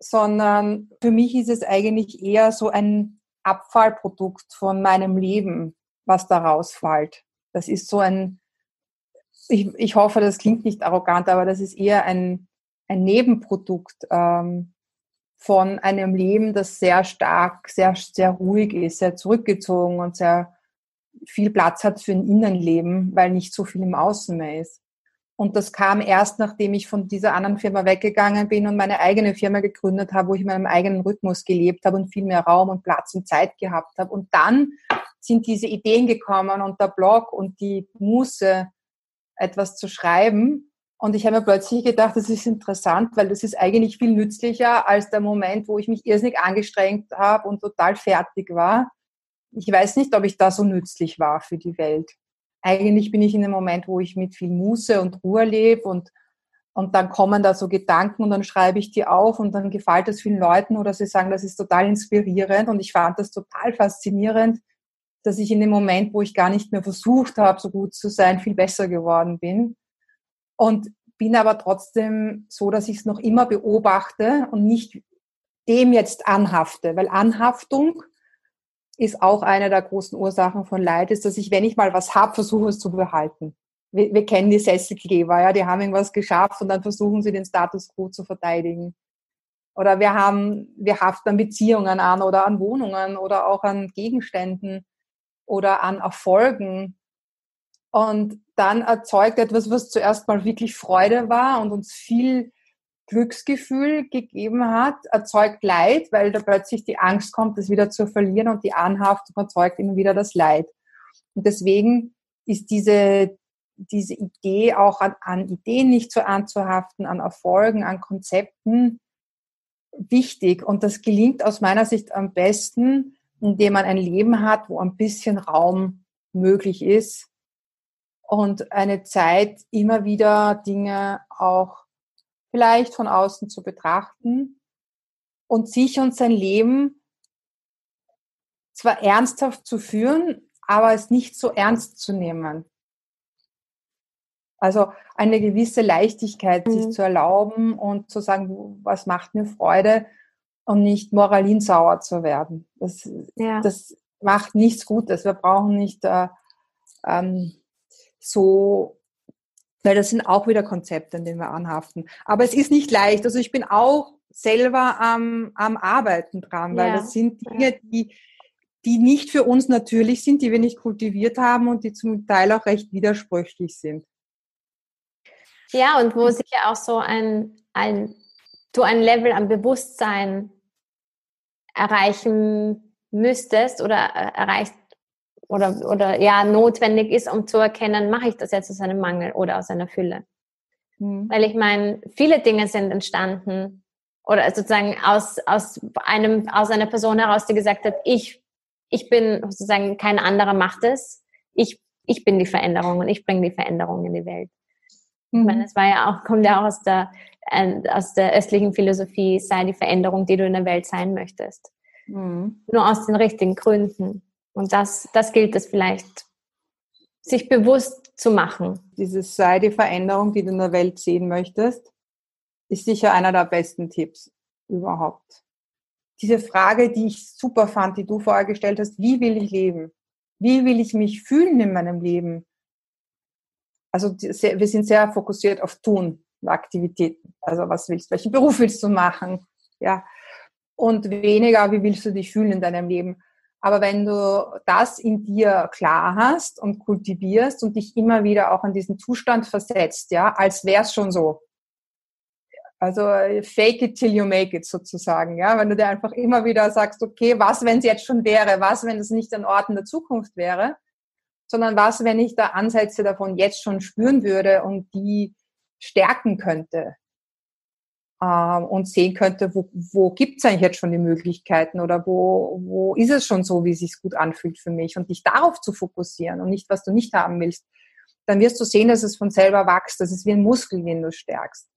Speaker 2: sondern für mich ist es eigentlich eher so ein Abfallprodukt von meinem Leben, was da rausfällt. Das ist so ein, ich, ich hoffe, das klingt nicht arrogant, aber das ist eher ein, ein Nebenprodukt ähm, von einem Leben, das sehr stark, sehr, sehr ruhig ist, sehr zurückgezogen und sehr viel Platz hat für ein Innenleben, weil nicht so viel im Außen mehr ist. Und das kam erst, nachdem ich von dieser anderen Firma weggegangen bin und meine eigene Firma gegründet habe, wo ich in meinem eigenen Rhythmus gelebt habe und viel mehr Raum und Platz und Zeit gehabt habe. Und dann sind diese Ideen gekommen und der Blog und die Muße, etwas zu schreiben. Und ich habe mir plötzlich gedacht, das ist interessant, weil das ist eigentlich viel nützlicher als der Moment, wo ich mich irrsinnig angestrengt habe und total fertig war. Ich weiß nicht, ob ich da so nützlich war für die Welt eigentlich bin ich in einem Moment, wo ich mit viel Muße und Ruhe lebe und, und dann kommen da so Gedanken und dann schreibe ich die auf und dann gefällt es vielen Leuten oder sie sagen, das ist total inspirierend und ich fand das total faszinierend, dass ich in dem Moment, wo ich gar nicht mehr versucht habe, so gut zu sein, viel besser geworden bin. Und bin aber trotzdem so, dass ich es noch immer beobachte und nicht dem jetzt anhafte, weil Anhaftung ist auch eine der großen Ursachen von Leid, ist, dass ich, wenn ich mal was habe, versuche es zu behalten. Wir, wir kennen die Sesselkleber, ja, die haben irgendwas geschafft und dann versuchen sie den Status quo zu verteidigen. Oder wir haben, wir haften an Beziehungen an oder an Wohnungen oder auch an Gegenständen oder an Erfolgen. Und dann erzeugt etwas, was zuerst mal wirklich Freude war und uns viel Glücksgefühl gegeben hat, erzeugt Leid, weil da plötzlich die Angst kommt, das wieder zu verlieren und die Anhaftung erzeugt immer wieder das Leid. Und deswegen ist diese, diese Idee auch an, an Ideen nicht so anzuhaften, an Erfolgen, an Konzepten wichtig. Und das gelingt aus meiner Sicht am besten, indem man ein Leben hat, wo ein bisschen Raum möglich ist und eine Zeit immer wieder Dinge auch vielleicht von außen zu betrachten und sich und sein Leben zwar ernsthaft zu führen, aber es nicht so ernst zu nehmen. Also eine gewisse Leichtigkeit, mhm. sich zu erlauben und zu sagen, was macht mir Freude und nicht moralinsauer zu werden. Das, ja. das macht nichts Gutes. Wir brauchen nicht äh, ähm, so, weil das sind auch wieder Konzepte, an denen wir anhaften. Aber es ist nicht leicht. Also ich bin auch selber am, am Arbeiten dran, weil ja. das sind Dinge, die, die nicht für uns natürlich sind, die wir nicht kultiviert haben und die zum Teil auch recht widersprüchlich sind.
Speaker 1: Ja, und wo sich ja auch so ein, ein, du ein Level an Bewusstsein erreichen müsstest oder erreicht oder, oder ja notwendig ist, um zu erkennen, mache ich das jetzt aus einem Mangel oder aus einer Fülle. Mhm. Weil ich meine, viele Dinge sind entstanden oder sozusagen aus, aus einem, aus einer Person heraus, die gesagt hat, ich, ich bin sozusagen kein anderer macht es. Ich, ich bin die Veränderung und ich bringe die Veränderung in die Welt. Mhm. Ich meine, mhm. es war ja auch, kommt ja auch aus der, äh, aus der östlichen Philosophie, sei die Veränderung, die du in der Welt sein möchtest. Mhm. Nur aus den richtigen Gründen. Und das, das gilt es vielleicht, sich bewusst zu machen.
Speaker 2: Dieses sei die Veränderung, die du in der Welt sehen möchtest, ist sicher einer der besten Tipps überhaupt. Diese Frage, die ich super fand, die du vorher gestellt hast, wie will ich leben? Wie will ich mich fühlen in meinem Leben? Also wir sind sehr fokussiert auf Tun, Aktivitäten. Also was willst du, welchen Beruf willst du machen? Ja. Und weniger, wie willst du dich fühlen in deinem Leben? Aber wenn du das in dir klar hast und kultivierst und dich immer wieder auch in diesen Zustand versetzt, ja, als wäre es schon so. Also fake it till you make it sozusagen, ja. Wenn du dir einfach immer wieder sagst, okay, was, wenn es jetzt schon wäre? Was, wenn es nicht ein Ort in der Zukunft wäre? sondern was, wenn ich da Ansätze davon jetzt schon spüren würde und die stärken könnte ähm, und sehen könnte, wo, wo gibt es eigentlich jetzt schon die Möglichkeiten oder wo, wo ist es schon so, wie es sich gut anfühlt für mich und dich darauf zu fokussieren und nicht, was du nicht haben willst, dann wirst du sehen, dass es von selber wächst. Das ist wie ein Muskel, den du stärkst.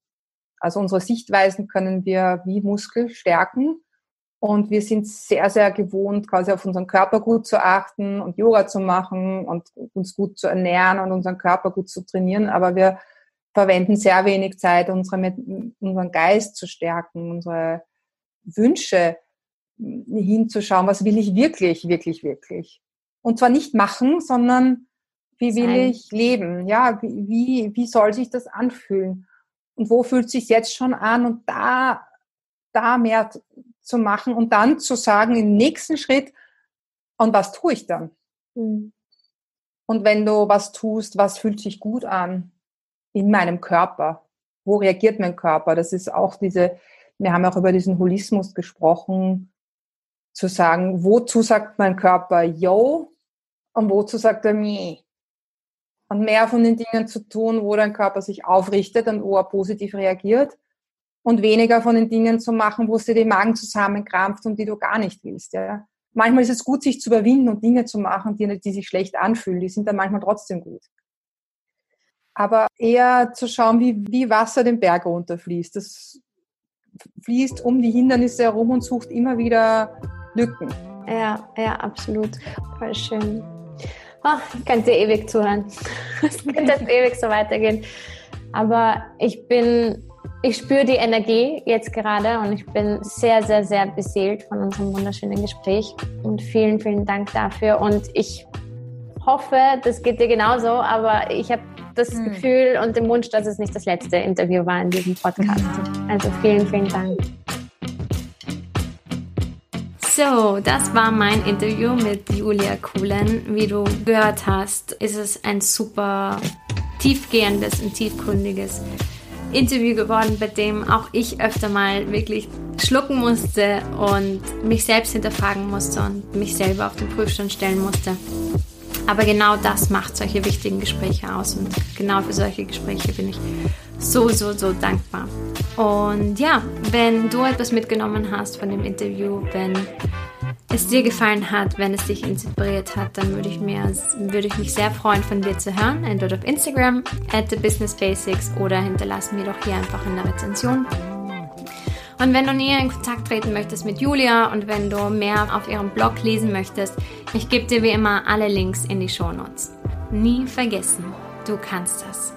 Speaker 2: Also unsere Sichtweisen können wir wie Muskel stärken und wir sind sehr, sehr gewohnt, quasi auf unseren Körper gut zu achten und Yoga zu machen und uns gut zu ernähren und unseren Körper gut zu trainieren. Aber wir verwenden sehr wenig Zeit, unsere, unseren Geist zu stärken, unsere Wünsche hinzuschauen, was will ich wirklich, wirklich, wirklich. Und zwar nicht machen, sondern wie will Sein. ich leben? Ja, wie, wie, soll sich das anfühlen? Und wo fühlt sich jetzt schon an? Und da, da mehr zu machen und dann zu sagen im nächsten Schritt, und was tue ich dann? Mhm. Und wenn du was tust, was fühlt sich gut an in meinem Körper? Wo reagiert mein Körper? Das ist auch diese, wir haben auch über diesen Holismus gesprochen, zu sagen, wozu sagt mein Körper yo und wozu sagt er me? Und mehr von den Dingen zu tun, wo dein Körper sich aufrichtet und wo er positiv reagiert und weniger von den Dingen zu machen, wo es dir den Magen zusammenkrampft und die du gar nicht willst. Ja. Manchmal ist es gut, sich zu überwinden und Dinge zu machen, die, die sich schlecht anfühlen. Die sind dann manchmal trotzdem gut. Aber eher zu schauen, wie, wie Wasser den Berg runterfließt. Das fließt um die Hindernisse herum und sucht immer wieder Lücken.
Speaker 1: Ja, ja, absolut. Voll schön. Oh, ich könnte ewig zuhören. Es könnte ewig so weitergehen. Aber ich bin ich spüre die Energie jetzt gerade und ich bin sehr, sehr, sehr beseelt von unserem wunderschönen Gespräch. Und vielen, vielen Dank dafür. Und ich hoffe, das geht dir genauso, aber ich habe das hm. Gefühl und den Wunsch, dass es nicht das letzte Interview war in diesem Podcast. Also vielen, vielen Dank. So, das war mein Interview mit Julia Kuhlen. Wie du gehört hast, ist es ein super tiefgehendes und tiefgründiges Interview geworden, bei dem auch ich öfter mal wirklich schlucken musste und mich selbst hinterfragen musste und mich selber auf den Prüfstand stellen musste. Aber genau das macht solche wichtigen Gespräche aus und genau für solche Gespräche bin ich so, so, so dankbar. Und ja, wenn du etwas mitgenommen hast von dem Interview, wenn es dir gefallen hat, wenn es dich inspiriert hat, dann würde ich, mir, würde ich mich sehr freuen, von dir zu hören. Entweder auf Instagram, at the Business Basics oder hinterlass mir doch hier einfach eine Rezension. Und wenn du näher in Kontakt treten möchtest mit Julia und wenn du mehr auf ihrem Blog lesen möchtest, ich gebe dir wie immer alle Links in die Show Notes. Nie vergessen, du kannst das.